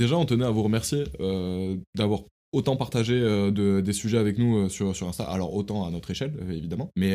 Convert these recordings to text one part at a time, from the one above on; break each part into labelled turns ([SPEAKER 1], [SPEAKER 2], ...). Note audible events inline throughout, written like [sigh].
[SPEAKER 1] Déjà, on tenait à vous remercier euh, d'avoir autant partagé euh, de, des sujets avec nous sur, sur Insta, alors autant à notre échelle évidemment, mais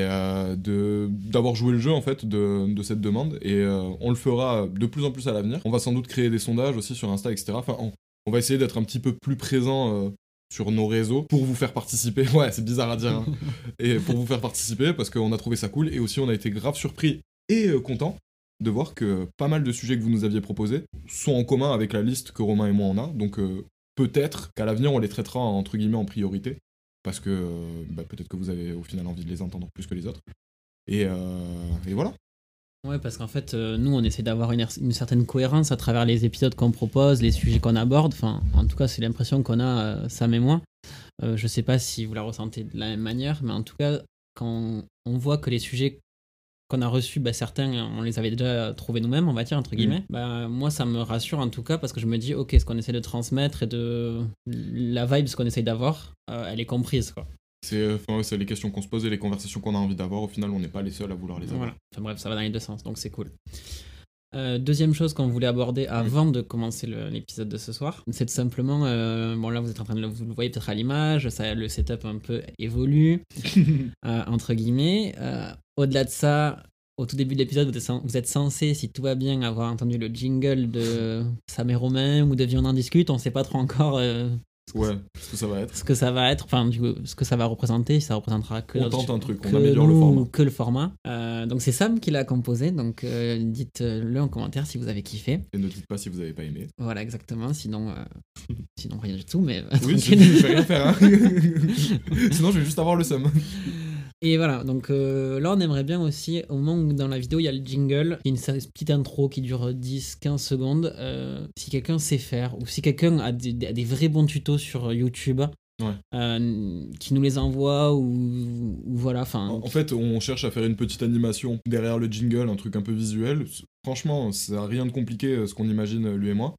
[SPEAKER 1] de d'avoir joué le jeu en fait de, de cette demande et on le fera de plus en plus à l'avenir. On va sans doute créer des sondages aussi sur Insta, etc. Enfin, on, on va essayer d'être un petit peu plus présent sur nos réseaux pour vous faire participer. [laughs] Ouais, c'est bizarre à dire. Hein. [laughs] et pour vous faire participer parce qu'on a trouvé ça cool et aussi on a été grave surpris et content de voir que pas mal de sujets que vous nous aviez proposés sont en commun avec la liste que Romain et moi on a. Donc euh, peut-être qu'à l'avenir on les traitera entre guillemets en priorité parce que euh, bah, peut-être que vous avez au final envie de les entendre plus que les autres. Et, euh, et voilà.
[SPEAKER 2] Ouais, parce qu'en fait, nous, on essaie d'avoir une, certaine cohérence à travers les épisodes qu'on propose, les sujets qu'on aborde. Enfin, en tout cas, c'est l'impression qu'on a, Sam et moi. je sais pas si vous la ressentez de la même manière, mais en tout cas, quand on voit que les sujets qu'on a reçu, bah, certains, on les avait déjà trouvés nous-mêmes, on va dire, entre mm. guillemets. Bah, moi, ça me rassure en tout cas parce que je me dis, ok, ce qu'on essaie de transmettre et de la vibe, ce qu'on essaie d'avoir, euh, elle est comprise. Quoi.
[SPEAKER 1] C'est c'est les questions qu'on se pose et les conversations qu'on a envie d'avoir. Au final, on n'est pas les seuls à vouloir les avoir. Voilà.
[SPEAKER 2] Enfin, bref, ça va dans les deux sens, donc c'est cool. Euh, deuxième chose qu'on voulait aborder avant de commencer l'épisode de ce soir, c'est simplement, euh, bon là vous êtes en train de vous le voyez peut-être à l'image, ça le setup un peu évolue [laughs] euh, entre guillemets. Au-delà de ça, au tout début de l'épisode, vous, êtes censé, si tout va bien, avoir entendu le jingle de Sam et Romain ou de Vion en discute. On ne sait pas trop encore
[SPEAKER 1] Ouais, ce que ça va être.
[SPEAKER 2] Ce que ça va être, enfin, du coup, ce que ça va représenter, ça représentera que.
[SPEAKER 1] On tente un truc, on améliore le format.
[SPEAKER 2] Que le format. Euh, donc c'est Sam qui l'a composé, donc euh, dites-le en commentaire si vous avez kiffé.
[SPEAKER 1] Et ne dites pas si vous n'avez pas aimé.
[SPEAKER 2] Voilà, exactement, sinon, euh, [laughs] sinon rien du tout, mais.
[SPEAKER 1] oui, je, je vais rien faire, hein. [laughs] sinon je vais juste avoir le Sam.
[SPEAKER 2] Et voilà, donc euh, là on aimerait bien aussi, au moment où dans la vidéo il y a le jingle, il y a une petite intro qui dure 10-15 secondes, euh, si quelqu'un sait faire, ou si quelqu'un a des, vrais bons tutos sur YouTube, euh, qui nous les envoie ou, voilà enfin
[SPEAKER 1] en, fait on cherche à faire une petite animation derrière le jingle un truc un peu visuel. Franchement c'est rien de compliqué ce qu'on imagine lui et moi.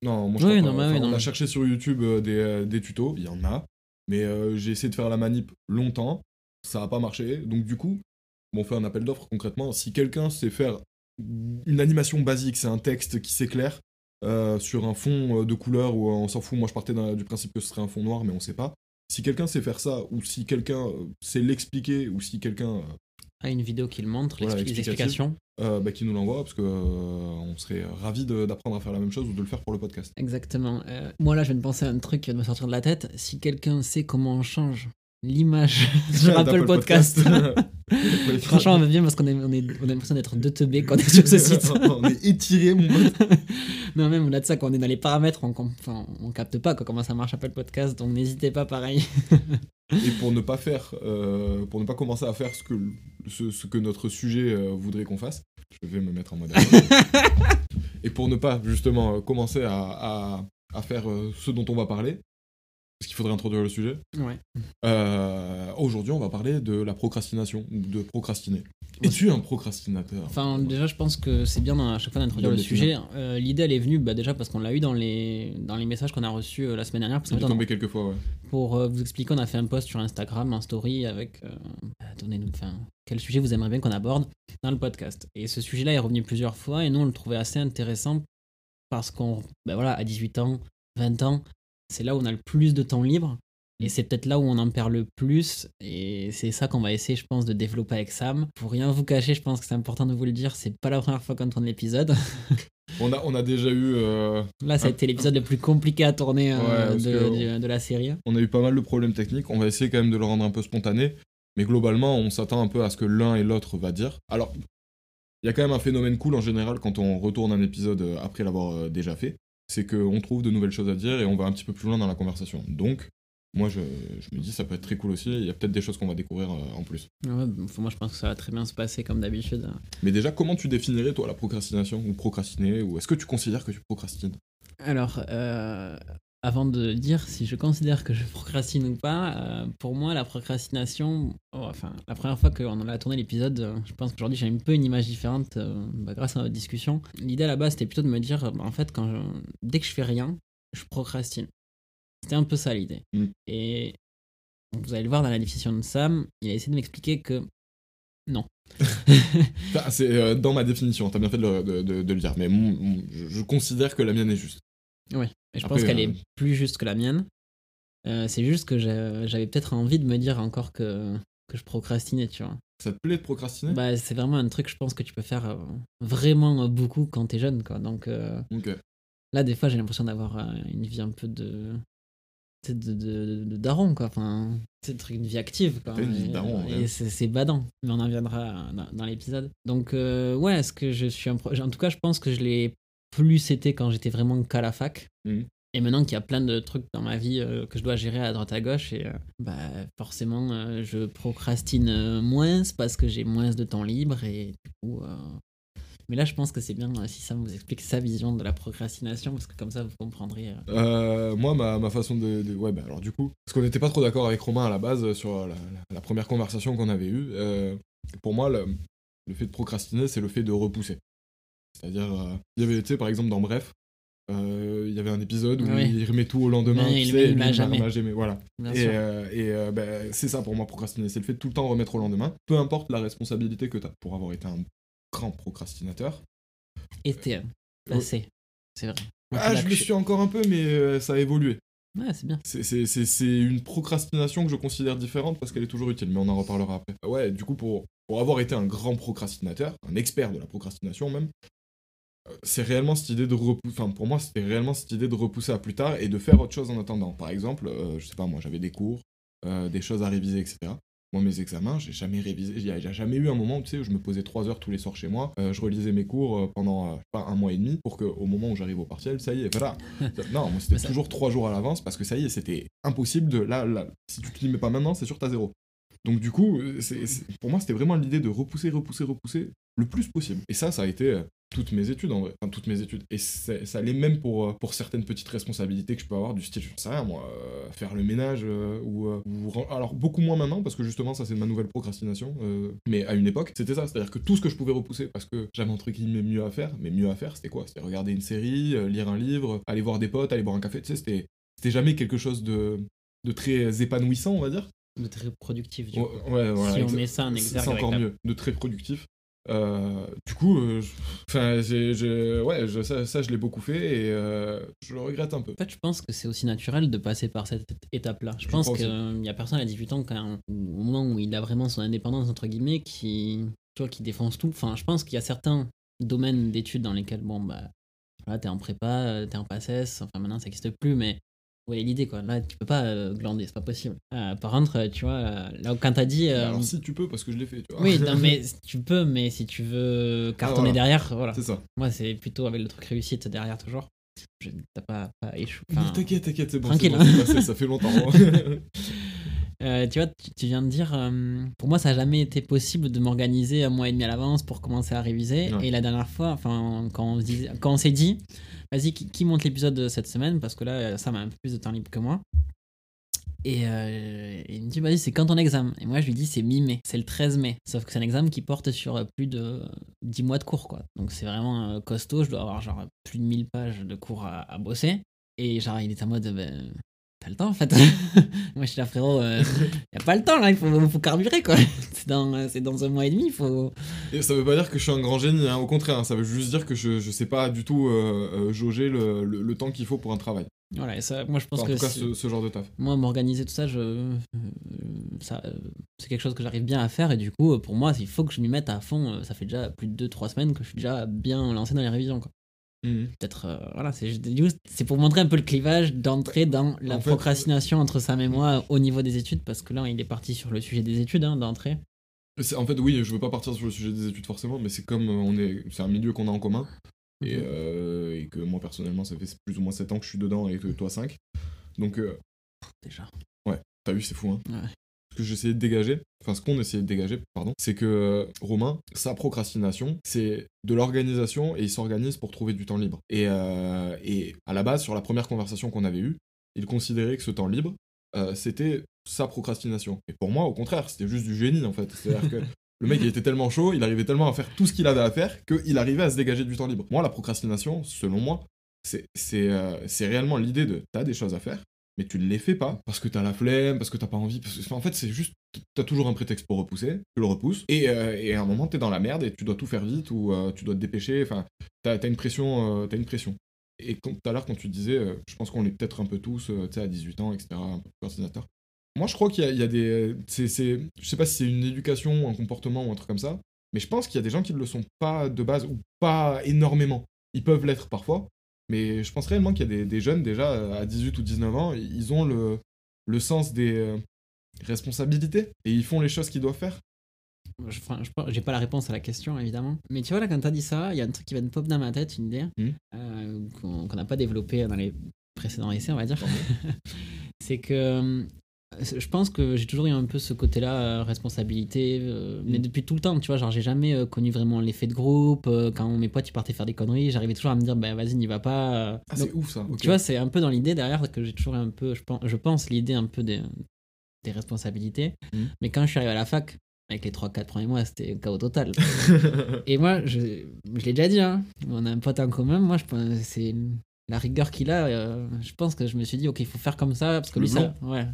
[SPEAKER 1] Non moi je oui, non, on a cherché sur YouTube des, des, tutos il y en a. Mais j'ai essayé de faire la manip longtemps ça n'a pas marché. Donc du coup, on fait un appel d'offres concrètement. Si quelqu'un sait faire une animation basique, c'est un texte qui s'éclaire euh, sur un fond euh, de couleur ou on s'en fout. Moi, je partais du principe que ce serait un fond noir, mais on sait pas. Si quelqu'un sait faire ça, ou si quelqu'un euh, sait l'expliquer, ou si quelqu'un
[SPEAKER 2] a une vidéo qui le montre, les explications,
[SPEAKER 1] bah, qui nous l'envoie, parce que on serait ravis d'apprendre à faire la même chose ou de le faire pour le podcast.
[SPEAKER 2] Exactement. moi là, je viens de penser à un truc qui vient de me sortir de la tête. Si quelqu'un sait comment on change l'image [laughs] sur Apple Podcast. [laughs] Franchement, on va bien parce qu'on on est, on a l'impression d'être deux teubés quand on est sur ce [laughs] site.
[SPEAKER 1] on est étiré, mon pote.
[SPEAKER 2] non, même au-delà de ça, quand on est dans les paramètres, on, enfin, on capte pas comment ça marche Apple Podcast, donc n'hésitez pas, pareil.
[SPEAKER 1] Et pour ne pas faire, euh, pour ne pas commencer à faire ce que, ce, que notre sujet euh, voudrait qu'on fasse, je vais me mettre en mode. Et pour ne pas justement commencer à, à, à faire euh, ce dont on va parler, parce qu'il faudrait introduire le sujet.
[SPEAKER 2] Ouais.
[SPEAKER 1] Euh, Aujourd'hui, on va parler de la procrastination, ou de procrastiner. Es-tu un procrastinateur
[SPEAKER 2] Enfin, déjà, je pense que c'est bien à chaque fois d'introduire le sujet. Euh, L'idée, elle est venue bah, déjà parce qu'on l'a eu dans les, dans les messages qu'on a reçus euh, la semaine dernière. Parce on-
[SPEAKER 1] tombé quelques fois, ouais.
[SPEAKER 2] pour vous expliquer, on a fait un post sur Instagram, en story, avec. Donnez-nous. Enfin, quel sujet vous aimeriez bien qu'on aborde dans le podcast. Et ce sujet-là est revenu plusieurs fois, et nous, on le trouvait assez intéressant parce qu'on. bah, voilà, à 18 ans, 20 ans, c'est là où on a le plus de temps libre. Et c'est peut-être là où on en perd le plus. Et c'est ça qu'on va essayer, je pense, de développer avec Sam. Pour rien vous cacher, je pense que c'est important de vous le dire, c'est pas la première fois qu'on tourne l'épisode. [laughs]
[SPEAKER 1] On a, on a déjà eu, euh,
[SPEAKER 2] Là, ça a été l'épisode le plus compliqué à tourner euh,
[SPEAKER 1] Ouais,
[SPEAKER 2] de,
[SPEAKER 1] que-
[SPEAKER 2] de- la série.
[SPEAKER 1] on a eu pas mal de problèmes techniques. On va essayer quand même de le rendre un peu spontané. Mais globalement, on s'attend un peu à ce que l'un et l'autre va dire. Alors, il y a quand même un phénomène cool en général quand on retourne un épisode euh, après l'avoir déjà fait. C'est qu'on trouve de nouvelles choses à dire et on va un petit peu plus loin dans la conversation. Donc, moi, je, je me dis, ça peut être très cool aussi. Il y a peut-être des choses qu'on va découvrir euh, en plus.
[SPEAKER 2] Ouais, moi, je pense que ça va très bien se passer comme d'habitude.
[SPEAKER 1] Mais déjà, comment tu définirais, toi, la procrastination Ou procrastiner Ou est-ce que tu considères que tu procrastines?
[SPEAKER 2] Alors, euh, avant de dire si je considère que je procrastine ou pas, euh, pour moi, la procrastination, oh, enfin, la première fois qu'on a tourné l'épisode, euh, je pense qu'aujourd'hui j'ai un peu une image différente euh, bah, grâce à notre discussion. L'idée à la base, c'était plutôt de me dire, bah, en fait, quand je- dès que je fais rien, je procrastine. C'était un peu ça l'idée.
[SPEAKER 1] Mm.
[SPEAKER 2] Et vous allez le voir dans la définition de Sam, il a essayé de m'expliquer que
[SPEAKER 1] Enfin, [laughs] C'est dans ma définition, t'as bien fait de le, de- de- de le dire. Mais mon- mon- je, je considère que la mienne est juste.
[SPEAKER 2] Oui, et je
[SPEAKER 1] Après,
[SPEAKER 2] pense qu'elle
[SPEAKER 1] euh,
[SPEAKER 2] est plus juste que la mienne. Euh, c'est juste que j'avais peut-être envie de me dire encore que, que je procrastinais, tu vois.
[SPEAKER 1] Ça te plaît de procrastiner?
[SPEAKER 2] Bah, c'est vraiment un truc, je pense, que tu peux faire euh, vraiment beaucoup quand t'es jeune, quoi. Donc euh, là, des fois, j'ai l'impression d'avoir euh, une vie un peu de. tu sais, De, de, de daron, quoi. Enfin, c'est truc une vie active, quoi.
[SPEAKER 1] Une vie de
[SPEAKER 2] Et-
[SPEAKER 1] daron,
[SPEAKER 2] Et
[SPEAKER 1] ouais.
[SPEAKER 2] c'est c'est badant, mais on en viendra dans, dans l'épisode. Donc, euh, ouais, est-ce que je suis un. pro- En tout cas, je pense que je l'ai plus été quand j'étais vraiment qu'à la fac.
[SPEAKER 1] Mhm.
[SPEAKER 2] Et maintenant qu'il y a plein de trucs dans ma vie euh, que je dois gérer à droite à gauche, et euh, bah forcément euh, je procrastine moins parce que j'ai moins de temps libre et du coup. Mais là, je pense que c'est bien si Sam vous explique sa vision de la procrastination parce que comme ça vous comprendrez. euh.
[SPEAKER 1] Moi, ma, ma façon de, de- Ouais, bah alors du coup, parce qu'on n'était pas trop d'accord avec Romain à la base sur la, la- la première conversation qu'on avait eue. euh, pour moi, le, le fait de procrastiner, c'est le fait de repousser. C'est-à-dire, euh, il y avait, tu sais, par exemple, dans Bref, euh, il y avait un épisode où
[SPEAKER 2] Oui.
[SPEAKER 1] il remet tout au lendemain.
[SPEAKER 2] Mais
[SPEAKER 1] tu
[SPEAKER 2] il-
[SPEAKER 1] sais,
[SPEAKER 2] il jamais.
[SPEAKER 1] m'a jamais. Voilà.
[SPEAKER 2] Bien
[SPEAKER 1] Et, euh, et bah, c'est ça pour moi, procrastiner. C'est le fait de tout le temps remettre au lendemain. Peu importe la responsabilité que tu as pour avoir été un grand procrastinateur.
[SPEAKER 2] Été, passé. C'est vrai.
[SPEAKER 1] Ah, je le suis encore un peu, mais ça a évolué.
[SPEAKER 2] Ouais, c'est bien.
[SPEAKER 1] C'est- une procrastination que je considère différente parce qu'elle est toujours utile, mais on en reparlera après. Ouais, du coup, pour, pour avoir été un grand procrastinateur, un expert de la procrastination même, c'est réellement cette idée de repousser. Enfin, pour moi, c'était réellement cette idée de repousser à plus tard et de faire autre chose en attendant. Par exemple, euh, je sais pas, moi, j'avais des cours, euh, des choses à réviser, etc. Moi, mes examens, j'ai jamais révisé. Il y a, jamais eu un moment tu sais, où je me posais trois heures tous les soirs chez moi. euh, je relisais mes cours pendant, pas, un mois et demi pour qu'au moment où j'arrive au partiel, ça y est, voilà. [laughs] non, moi, c'était toujours trois jours à l'avance parce que ça y est, c'était impossible de. Là, là, si tu te l'y mets pas maintenant, c'est sûr, t'as zéro. Donc, du coup, euh, pour moi, c'était vraiment l'idée de repousser, repousser, repousser le plus possible. Et ça, ça a été. euh, toutes mes études en vrai, enfin toutes mes études. Et ça l'est même pour, euh, pour certaines petites responsabilités que je peux avoir, du style, je sais rien moi, faire le ménage, ou, Alors beaucoup moins maintenant, parce que justement ça c'est ma nouvelle procrastination, mais à une époque c'était ça, c'est-à-dire que tout ce que je pouvais repousser, parce que j'avais un truc guillemets mieux à faire, mais mieux à faire c'était quoi? C'était regarder une série, lire un livre, aller voir des potes, aller boire un café, tu sais, c'était c'était jamais quelque chose de, de très épanouissant on va dire.
[SPEAKER 2] De très productif, du
[SPEAKER 1] Ouais,
[SPEAKER 2] coup.
[SPEAKER 1] ouais, voilà,
[SPEAKER 2] si on met ça en exergue.
[SPEAKER 1] c'est encore
[SPEAKER 2] la-
[SPEAKER 1] mieux, de très productif. Euh, du coup, euh, enfin, j'ai- ouais, je- ça, ça, je l'ai beaucoup fait et euh, je le regrette un peu.
[SPEAKER 2] En fait, je pense que c'est aussi naturel de passer par cette étape-là. Je,
[SPEAKER 1] Je
[SPEAKER 2] pense
[SPEAKER 1] crois
[SPEAKER 2] qu'il n'y a personne à 18 ans, quand, au moment où il a vraiment son indépendance, entre guillemets, qui, tu vois, qui défonce tout. Enfin, je pense qu'il y a certains domaines d'études dans lesquels, bon, bah, voilà, t'es en prépa, euh, t'es en PACES, enfin maintenant ça n'existe plus, mais vous voyez l'idée, quoi. Là, tu peux pas euh, glander, c'est pas possible. Euh, par contre, euh, tu vois, là, quand t'as dit.
[SPEAKER 1] Alors si tu peux, parce que je l'ai fait, tu vois.
[SPEAKER 2] oui, non, mais [laughs] tu peux, mais si tu veux cartonner
[SPEAKER 1] voilà.
[SPEAKER 2] derrière, voilà.
[SPEAKER 1] c'est ça.
[SPEAKER 2] Moi, c'est plutôt avec le truc réussite derrière, toujours. T'as pas, pas échoué.
[SPEAKER 1] Mais t'inquiète, t'inquiète, c'est bon.
[SPEAKER 2] tranquille,
[SPEAKER 1] bon,
[SPEAKER 2] hein.
[SPEAKER 1] passé, ça fait longtemps. [laughs]
[SPEAKER 2] Euh, tu vois, tu, viens de dire, euh, pour moi, ça n'a jamais été possible de m'organiser un mois et demi à l'avance pour commencer à réviser.
[SPEAKER 1] Ouais.
[SPEAKER 2] Et la dernière fois, enfin, quand on s'est dit, vas-y, qui, qui monte l'épisode de cette semaine Parce que là, ça m'a un peu plus de temps libre que moi. Et euh, il me dit, vas-y, c'est quand ton examen? Et moi, je lui dis, c'est mi-mai, c'est le 13 mai. Sauf que c'est un examen qui porte sur euh, plus de 10 mois de cours, quoi. Donc c'est vraiment euh, costaud. Je dois avoir genre plus de 1000 pages de cours à, à bosser. Et genre, il est en mode, ben, t'as le temps en fait. [laughs] moi, je suis là, frérot, il [laughs] y a pas le temps là, il faut, faut carburer, quoi. [laughs] c'est dans, c'est dans un mois et demi, il faut.
[SPEAKER 1] Et ça veut pas dire que je suis un grand génie, hein, au contraire, hein, ça veut juste dire que je, je sais pas du tout euh, euh, jauger le, le- le temps qu'il faut pour un travail.
[SPEAKER 2] Voilà, et ça, moi, je pense
[SPEAKER 1] en
[SPEAKER 2] que.
[SPEAKER 1] tout cas, ce, ce genre de taf.
[SPEAKER 2] Moi, m'organiser tout ça, je, euh, ça euh, c'est quelque chose que j'arrive bien à faire. Et du coup, euh, pour moi, il faut que je m'y mette à fond. Euh, Ça fait déjà plus de 2-3 semaines que je suis déjà bien lancé dans les révisions. Quoi.
[SPEAKER 1] Mhm.
[SPEAKER 2] Peut-être, euh, voilà, c'est pour montrer un peu le clivage d'entrer dans la
[SPEAKER 1] En fait,
[SPEAKER 2] procrastination entre Sam et moi au niveau des études. Parce que là, il est parti sur le sujet des études hein, d'entrée.
[SPEAKER 1] En fait, oui, je veux pas partir sur le sujet des études forcément, mais c'est comme euh, on est, c'est un milieu qu'on a en commun. Et,
[SPEAKER 2] Mhm.
[SPEAKER 1] euh, et que moi personnellement, ça fait plus ou moins 7 ans que je suis dedans et que toi 5. Donc, euh,
[SPEAKER 2] Déjà.
[SPEAKER 1] t'as vu, c'est fou, hein.
[SPEAKER 2] Ouais.
[SPEAKER 1] Ce que j'essayais de dégager, enfin ce qu'on essayait de dégager, pardon, c'est que euh, Romain, sa procrastination, c'est de l'organisation et il s'organise pour trouver du temps libre. Et, euh, et à la base, sur la première conversation qu'on avait eue, il considérait que ce temps libre, euh, c'était sa procrastination. Et pour moi, au contraire, c'était juste du génie en fait. C'est-à-dire que [laughs] le mec, il était tellement chaud, il arrivait tellement à faire tout ce qu'il avait à faire qu'il arrivait à se dégager du temps libre. Moi, la procrastination, selon moi, c'est c'est réellement l'idée de t'as des choses à faire, mais tu ne les fais pas parce que t'as la flemme, parce que t'as pas envie. En fait, c'est juste, t'as toujours un prétexte pour repousser, tu le repousses, et, euh, et à un moment, t'es dans la merde et tu dois tout faire vite ou euh, tu dois te dépêcher. Enfin, t'as as une pression, euh, t'as une pression. Et tout à l'heure, quand tu disais, je pense qu'on est peut-être un peu tous, tu sais, à 18 ans, etc., un peu. Moi, je crois qu'il y, a- des. c'est- je sais pas si c'est une éducation, un comportement ou un truc comme ça, mais je pense qu'il y a des gens qui ne le sont pas de base ou pas énormément. Ils peuvent l'être parfois, mais je pense réellement qu'il y a des, des jeunes déjà euh, à 18 ou 19 ans, ils ont le, le sens des euh, responsabilités et ils font les choses qu'ils doivent faire.
[SPEAKER 2] Je, j'ai pas la réponse à la question, évidemment. Mais tu vois, là, quand t'as dit ça, il y a un truc qui vient de pop dans ma tête, une idée,
[SPEAKER 1] Mhm.
[SPEAKER 2] euh, qu'on n'a pas développé dans les précédents essais, on va dire. [laughs] C'est que je pense que j'ai toujours eu un peu ce côté-là, euh, responsabilité, euh, mais
[SPEAKER 1] Mm.
[SPEAKER 2] depuis tout le temps, tu vois, genre j'ai jamais euh, connu vraiment l'effet de groupe. quand mes potes ils partaient faire des conneries, j'arrivais toujours à me dire, bah vas-y, n'y va pas.
[SPEAKER 1] Ah, c'est ouf ça.
[SPEAKER 2] tu vois, c'est un peu dans l'idée derrière que j'ai toujours un peu, je pense, je pense l'idée un peu des, des responsabilités.
[SPEAKER 1] Mhm.
[SPEAKER 2] Mais quand je suis arrivé à la fac, avec les 3-4 premiers mois, c'était chaos total. [laughs] Et moi, je, je l'ai déjà dit, hein, on a un pote en commun, moi, je pense c'est la rigueur qu'il a. euh, je pense que je me suis dit, ok, il faut faire comme ça, parce que
[SPEAKER 1] Le
[SPEAKER 2] lui, ça, ouais,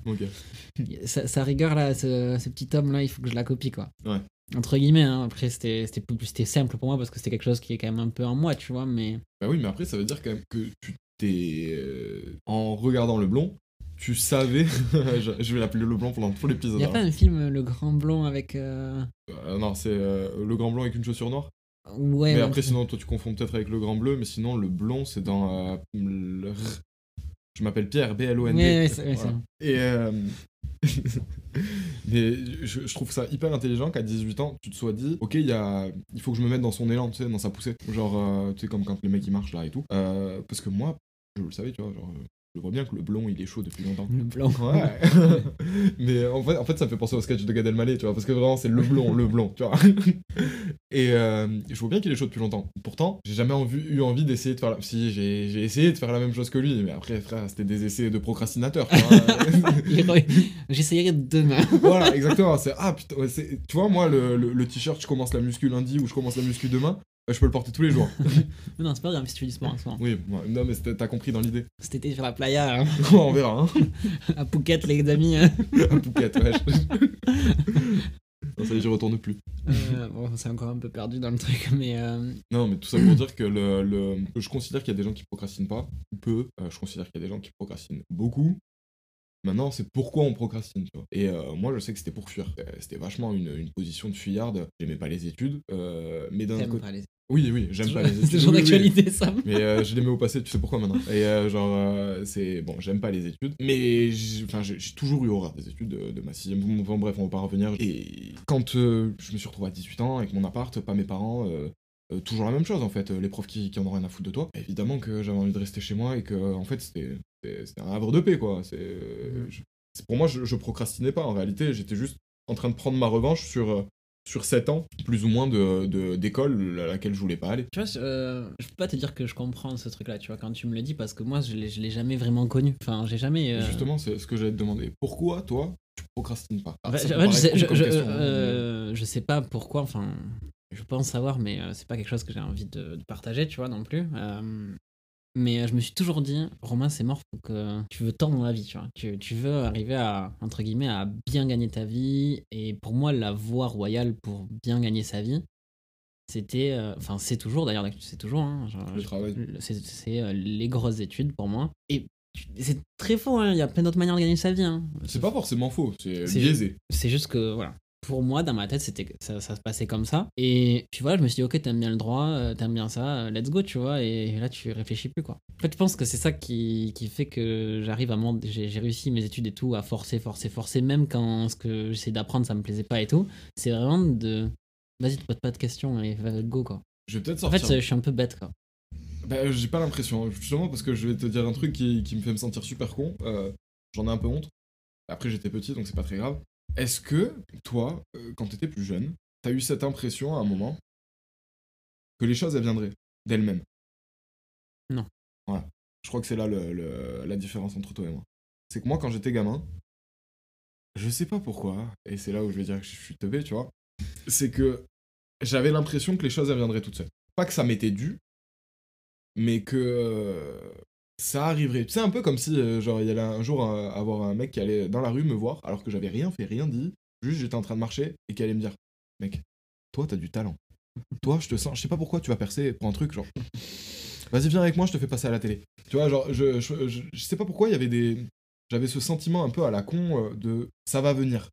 [SPEAKER 2] sa, sa rigueur là, ce, ce petit homme là, il faut que je la copie, quoi.
[SPEAKER 1] Ouais.
[SPEAKER 2] Entre guillemets, hein, après, c'était simple pour moi parce que c'était quelque chose qui est quand même un peu en moi, tu vois, mais.
[SPEAKER 1] Bah oui, mais après, ça veut dire quand même que tu t'es. euh, en regardant le blond, tu savais. [laughs] je, vais l'appeler le blond pendant tout
[SPEAKER 2] Il
[SPEAKER 1] l'épisode.
[SPEAKER 2] y a
[SPEAKER 1] hein.
[SPEAKER 2] pas un film, Le Grand Blond, avec. euh,
[SPEAKER 1] non, c'est euh, le grand blond avec une chaussure noire?
[SPEAKER 2] Ouais,
[SPEAKER 1] mais après, sinon, toi, tu confonds peut-être avec le grand bleu, mais sinon, le blond, c'est dans. euh, le- Je m'appelle Pierre, B-L-O-N-D.
[SPEAKER 2] Ouais, ouais,
[SPEAKER 1] Voilà. Et. euh, [laughs] mais je, je trouve ça hyper intelligent qu'à 18 ans, tu te sois dit, ok, il y a... il faut que je me mette dans son élan, tu sais, dans sa poussée. Genre, euh, tu sais, comme quand les mecs ils marchent là et tout. Parce que moi, je le savais, tu vois, genre, je vois bien que le blond il est chaud depuis longtemps.
[SPEAKER 2] Le blond.
[SPEAKER 1] Ouais. [laughs] [laughs] mais en fait, en fait, ça me fait penser au sketch de Gad Elmaleh, tu vois, parce que vraiment, c'est le blond, le blond, tu vois. Et euh, je vois bien qu'il est chaud depuis longtemps. Pourtant, j'ai jamais envie- eu envie d'essayer de faire la... Si, j'ai essayé de faire la même chose que lui, mais après, frère, c'était des essais de procrastinateur, [laughs]
[SPEAKER 2] J'essayerai demain. [laughs]
[SPEAKER 1] voilà, exactement. C'est, ah, putain, ouais, tu vois, moi, le, le, le t-shirt, je commence la muscu lundi ou je commence la muscu demain, euh, je peux le porter tous les jours.
[SPEAKER 2] Mais [laughs] non, c'est pas grave si tu fais du sport en ce moment.
[SPEAKER 1] oui, ouais, non, mais t'as compris dans l'idée.
[SPEAKER 2] Cet été sur la playa, hein,
[SPEAKER 1] On verra, hein.
[SPEAKER 2] à Phuket, les amis. hein.
[SPEAKER 1] Un Phuket, wesh. Non, ça y est, j'y retourne plus.
[SPEAKER 2] Euh, bon, c'est encore un peu perdu dans le truc, mais. euh,
[SPEAKER 1] Non, mais tout ça pour dire que le, le- je considère qu'il y a des gens qui procrastinent pas, ou peu. Euh, je considère qu'il y a des gens qui procrastinent beaucoup. Maintenant, c'est pourquoi on procrastine, tu vois. Et euh, moi, je sais que c'était pour fuir. C'était vachement une, une position de fuyarde. J'aimais pas les études, euh, mais d'un côté...
[SPEAKER 2] pas les-
[SPEAKER 1] Oui, oui, j'aime pas les [laughs] études.
[SPEAKER 2] C'est toujours
[SPEAKER 1] oui.
[SPEAKER 2] d'actualité, ça.
[SPEAKER 1] Mais euh, je les mets au passé, tu sais pourquoi maintenant? Et euh, genre, euh, c'est. Bon, j'aime pas les études, mais j'ai enfin, toujours eu horreur des études de, de ma sixième. Bon, bref, on va pas revenir. Et quand je me suis retrouvé à 18 ans avec mon appart, pas mes parents, euh, toujours la même chose en fait. euh, Les profs qui, qui en ont rien à foutre de toi. Évidemment que j'avais envie de rester chez moi et que, en fait, c'était un havre de paix, quoi. C'est. je- c'est- Pour moi, je, je procrastinais pas. En réalité, j'étais juste en train de prendre ma revanche sur. Sur 7 ans, plus ou moins de, d'écoles à laquelle je voulais pas aller.
[SPEAKER 2] Tu vois, je, euh, je peux pas te dire que je comprends ce truc-là, tu vois, quand tu me le dis, parce que moi, je l'ai, je l'ai jamais vraiment connu. Enfin, j'ai jamais. euh,
[SPEAKER 1] Justement, c'est ce que j'allais te demander. Pourquoi, toi, tu procrastines pas? Ah,
[SPEAKER 2] fait, je, sais, je, je- euh, je sais pas pourquoi, enfin, je pense savoir, mais euh, c'est pas quelque chose que j'ai envie de, de partager, tu vois, non plus. Euh, mais euh, je me suis toujours dit, Romain, c'est mort, faut que tu veux tant dans la vie, tu vois. Tu, tu veux arriver à, entre guillemets, à bien gagner ta vie. Et pour moi, la voie royale pour bien gagner sa vie, c'était, euh, enfin, c'est toujours, d'ailleurs, c'est toujours, hein, genre,
[SPEAKER 1] mais le travail.
[SPEAKER 2] c'est euh, les grosses études pour moi. Et c'est très faux, hein, il y a plein d'autres manières de gagner sa vie. Hein.
[SPEAKER 1] C'est pas forcément faux, c'est
[SPEAKER 2] C'est-
[SPEAKER 1] biaisé.
[SPEAKER 2] C'est juste que, voilà. Pour moi, dans ma tête, c'était ça, ça se passait comme ça. Et puis voilà, je me suis dit, ok, t'aimes bien le droit, euh, t'aimes bien ça, euh, let's go, tu vois. Et là, tu réfléchis plus, quoi. En fait, je pense que c'est ça qui, qui fait que j'arrive à m'en- J'ai réussi mes études et tout à forcer, forcer, forcer, même quand ce que j'essaie d'apprendre, ça me plaisait pas et tout. C'est vraiment de. Vas-y, te pose pas de questions et va go, quoi.
[SPEAKER 1] Je vais peut-être
[SPEAKER 2] En
[SPEAKER 1] sortir.
[SPEAKER 2] fait, je suis un peu bête, quoi.
[SPEAKER 1] Bah, j'ai pas l'impression, justement parce que je vais te dire un truc qui, qui me fait me sentir super con. euh, J'en ai un peu honte. Après, j'étais petit, donc c'est pas très grave. Est-ce que, toi, euh, quand t'étais plus jeune, t'as eu cette impression à un moment que les choses, elles viendraient d'elles-mêmes?
[SPEAKER 2] Non.
[SPEAKER 1] Voilà. Je crois que c'est là le- le- la différence entre toi et moi. C'est que moi, quand j'étais gamin, je sais pas pourquoi, et c'est là où je vais dire que je suis teubé, tu vois, c'est que j'avais l'impression que les choses, elles viendraient toutes seules. Pas que ça m'était dû, mais que ça arriverait. C'est un peu comme si, euh, genre, il y allait un jour euh, avoir un mec qui allait dans la rue me voir, alors que j'avais rien fait, rien dit, juste j'étais en train de marcher, et qui allait me dire Mec, toi, t'as du talent. Toi, je te sens, je sais pas pourquoi tu vas percer pour un truc, genre. Vas-y, viens avec moi, je te fais passer à la télé. Tu vois, genre, je, je, je, je sais pas pourquoi il y avait des. J'avais ce sentiment un peu à la con euh, de ça va venir.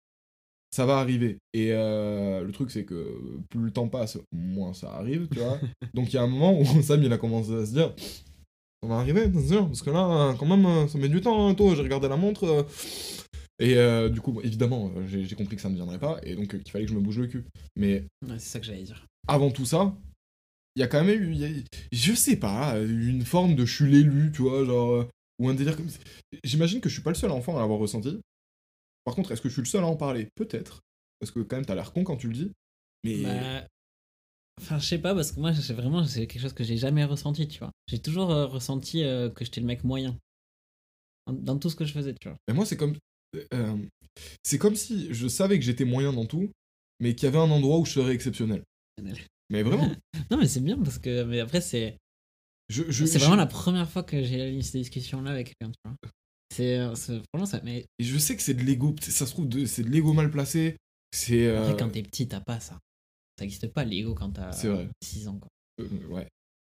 [SPEAKER 1] Ça va arriver. Et le truc, c'est que plus le temps passe, moins ça arrive, tu vois. [laughs] Donc il y a un moment où [laughs] Sam, il a commencé à se dire ça va arriver, bien sûr, parce que là, quand même, euh, ça met du temps, hein, toi, j'ai regardé la montre. euh. Et euh, du coup, bon, évidemment, euh, j'ai j'ai compris que ça ne viendrait pas, et donc euh, qu'il fallait que je me bouge le cul. Mais
[SPEAKER 2] Ouais, c'est ça que j'allais dire.
[SPEAKER 1] avant tout ça, il y a quand même eu, a- je sais pas, une forme de je suis l'élu, tu vois, genre, euh, ou un délire comme ça. J'imagine que je suis pas le seul enfant à l'avoir ressenti. Par contre, est-ce que je suis le seul à en parler? Peut-être. Parce que quand même, t'as l'air con quand tu le dis. Mais.
[SPEAKER 2] Bah, Enfin, je sais pas, parce que moi, c'est vraiment, c'est quelque chose que j'ai jamais ressenti, tu vois. J'ai toujours euh, ressenti euh, que j'étais le mec moyen. Dans- Dans tout ce que je faisais, tu vois.
[SPEAKER 1] Mais moi, c'est comme. euh, c'est comme si je savais que j'étais moyen dans tout, mais qu'il y avait un endroit où je serais exceptionnel. Mais vraiment. [laughs]
[SPEAKER 2] Non, mais c'est bien, parce que. Mais après, c'est.
[SPEAKER 1] Je, je,
[SPEAKER 2] C'est
[SPEAKER 1] je-
[SPEAKER 2] vraiment la première fois que j'ai eu cette discussion-là avec quelqu'un, tu vois. C'est. euh, c'est- Franchement, ça. Mais
[SPEAKER 1] et je sais que c'est de l'ego. Ça se trouve, de- c'est de l'ego mal placé. C'est. euh,
[SPEAKER 2] après, quand t'es petit, t'as pas ça. Ça existe pas, l'ego, quand t'as
[SPEAKER 1] C'est vrai.
[SPEAKER 2] 6 ans, quoi.
[SPEAKER 1] euh, ouais.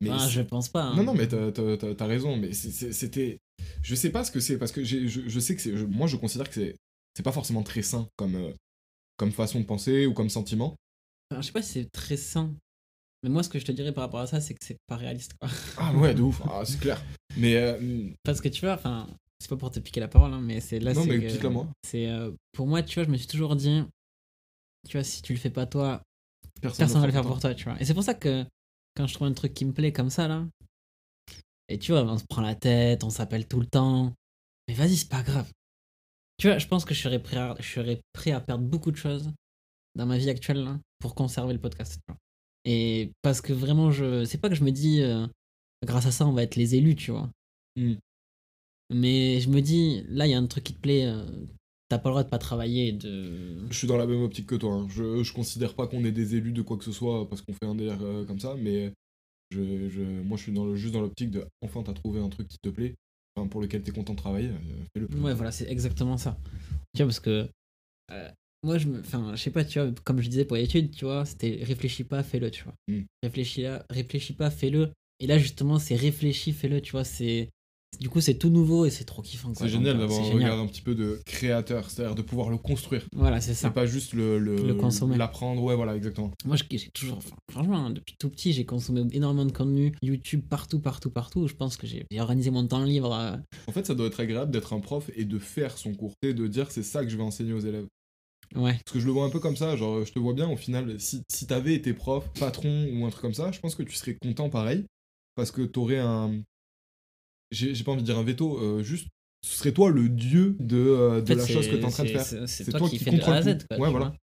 [SPEAKER 1] Mais c'est-
[SPEAKER 2] je pense pas. hein.
[SPEAKER 1] Non, non, mais t'as- raison, mais c'était. Je sais pas ce que c'est, parce que je, je sais que c'est. Moi, je considère que c'est c'est pas forcément très sain comme, euh, comme façon de penser ou comme sentiment.
[SPEAKER 2] Enfin, je sais pas si c'est très sain. Mais moi, ce que je te dirais par rapport à ça, c'est que c'est pas réaliste, quoi.
[SPEAKER 1] Ah ouais, de ouf, ah, c'est clair. Mais. euh,
[SPEAKER 2] Parce que tu vois, enfin, c'est pas pour te piquer la parole, hein, mais c'est là.
[SPEAKER 1] Non,
[SPEAKER 2] c'est
[SPEAKER 1] mais
[SPEAKER 2] que-
[SPEAKER 1] pique-la moi.
[SPEAKER 2] C'est euh, pour moi, tu vois, je me suis toujours dit, tu vois, si tu le fais pas toi,
[SPEAKER 1] personne
[SPEAKER 2] personne va le faire pour toi, tu vois. Et c'est pour ça que quand je trouve un truc qui me plaît comme ça là, et tu vois, on se prend la tête, on s'appelle tout le temps, mais vas-y, c'est pas grave. Tu vois, je pense que je serais prêt à, je serais prêt à perdre beaucoup de choses dans ma vie actuelle là, pour conserver le podcast. tu vois. Et parce que vraiment, je, c'est pas que je me dis, euh, grâce à ça, on va être les élus, tu vois.
[SPEAKER 1] Mm.
[SPEAKER 2] Mais je me dis, là, il y a un truc qui te plaît, euh, t'as pas le droit de pas travailler, de.
[SPEAKER 1] Je suis dans la même optique que toi. hein. Je, je considère pas qu'on est des élus de quoi que ce soit parce qu'on fait un délire euh, comme ça, mais je, je, moi je suis dans le, juste dans l'optique de enfin t'as trouvé un truc qui te plaît, enfin, pour lequel t'es content de travailler, euh, fais-le.
[SPEAKER 2] Ouais, voilà, c'est exactement ça. Tu vois, parce que euh, moi, je me. Enfin, je sais pas, tu vois, comme je disais pour l'étude, tu vois, c'était réfléchis pas, fais-le, tu vois.
[SPEAKER 1] Mm.
[SPEAKER 2] Réfléchis, là, réfléchis pas, fais-le. Et là, justement, c'est réfléchis, fais-le, tu vois, c'est. Du coup, c'est tout nouveau et c'est trop kiffant.
[SPEAKER 1] C'est génial
[SPEAKER 2] euh,
[SPEAKER 1] d'avoir un regard un petit peu de créateur, c'est-à-dire de pouvoir le construire.
[SPEAKER 2] Voilà, c'est ça.
[SPEAKER 1] C'est pas juste le, le,
[SPEAKER 2] Le consommer.
[SPEAKER 1] l'apprendre, ouais, voilà, exactement.
[SPEAKER 2] Moi, je- j'ai toujours. enfin, franchement, hein, depuis tout petit, j'ai consommé énormément de contenu. YouTube, partout, partout, partout. Je pense que j'ai organisé mon temps libre. euh,
[SPEAKER 1] En fait, ça doit être agréable d'être un prof et de faire son cours, et de dire c'est ça que je vais enseigner aux élèves.
[SPEAKER 2] Ouais.
[SPEAKER 1] Parce que je le vois un peu comme ça, genre je te vois bien au final, si, si t'avais été prof, patron ou un truc comme ça, je pense que tu serais content pareil, parce que t'aurais un... J'ai pas envie de dire un veto, euh, juste, ce serait toi le dieu de, euh, de
[SPEAKER 2] En fait,
[SPEAKER 1] la chose que t'es en train de faire.
[SPEAKER 2] c'est- toi,
[SPEAKER 1] toi
[SPEAKER 2] qui
[SPEAKER 1] qui
[SPEAKER 2] fais de A à Z. Quoi,
[SPEAKER 1] Ouais,
[SPEAKER 2] tu
[SPEAKER 1] voilà.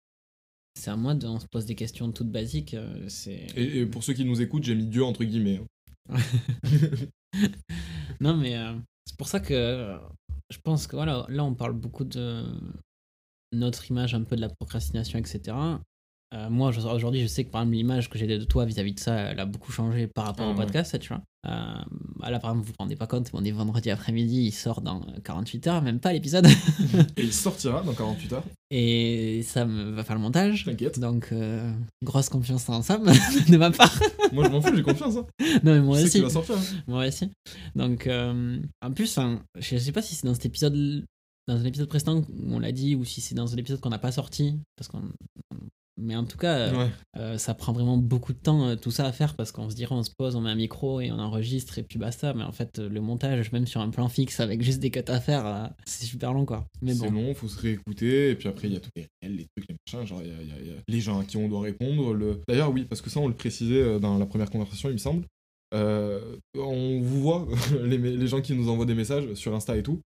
[SPEAKER 2] c'est à moi de, on se pose des questions toutes basiques. euh,
[SPEAKER 1] Et, et pour ceux qui nous écoutent, j'ai mis Dieu entre guillemets. hein. [laughs]
[SPEAKER 2] non, mais c'est pour ça que je pense que voilà, là, on parle beaucoup de notre image un peu de la procrastination, etc. Euh, moi, aujourd'hui, je sais que par exemple, l'image que j'ai de toi vis-à-vis de ça, elle a beaucoup changé par rapport
[SPEAKER 1] Ah,
[SPEAKER 2] au
[SPEAKER 1] ouais.
[SPEAKER 2] podcast, tu vois. Euh, bah là, par exemple, vous vous rendez pas compte, on est vendredi après-midi, il sort dans 48 heures, même pas l'épisode.
[SPEAKER 1] Et [laughs] il sortira dans 48 heures.
[SPEAKER 2] Et ça me va faire le montage.
[SPEAKER 1] T'inquiète.
[SPEAKER 2] Donc, euh, grosse confiance en Sam [laughs] de ma part.
[SPEAKER 1] Moi je m'en fous, j'ai confiance. Hein.
[SPEAKER 2] non, mais moi
[SPEAKER 1] je
[SPEAKER 2] aussi.
[SPEAKER 1] va sortir. hein.
[SPEAKER 2] Moi aussi. Donc, euh, en plus, enfin, je sais pas si c'est dans cet épisode, dans un épisode précédent où on l'a dit, ou si c'est dans un épisode qu'on n'a pas sorti, parce qu'on. Mais en tout cas, euh,
[SPEAKER 1] Ouais.
[SPEAKER 2] euh, ça prend vraiment beaucoup de temps euh, tout ça à faire parce qu'on se dirait on se pose, on met un micro et on enregistre et puis basta. Mais en fait, le montage, même sur un plan fixe avec juste des cuts à faire, euh, c'est super long quoi. Mais
[SPEAKER 1] C'est
[SPEAKER 2] bon.
[SPEAKER 1] long, faut se réécouter, et puis après il y a tous les réels, les trucs, les machins, genre il y a, y y les gens à qui on doit répondre. Le... D'ailleurs oui, parce que ça on le précisait dans la première conversation il me semble. On vous voit, [laughs] les, les gens qui nous envoient des messages sur Insta et tout.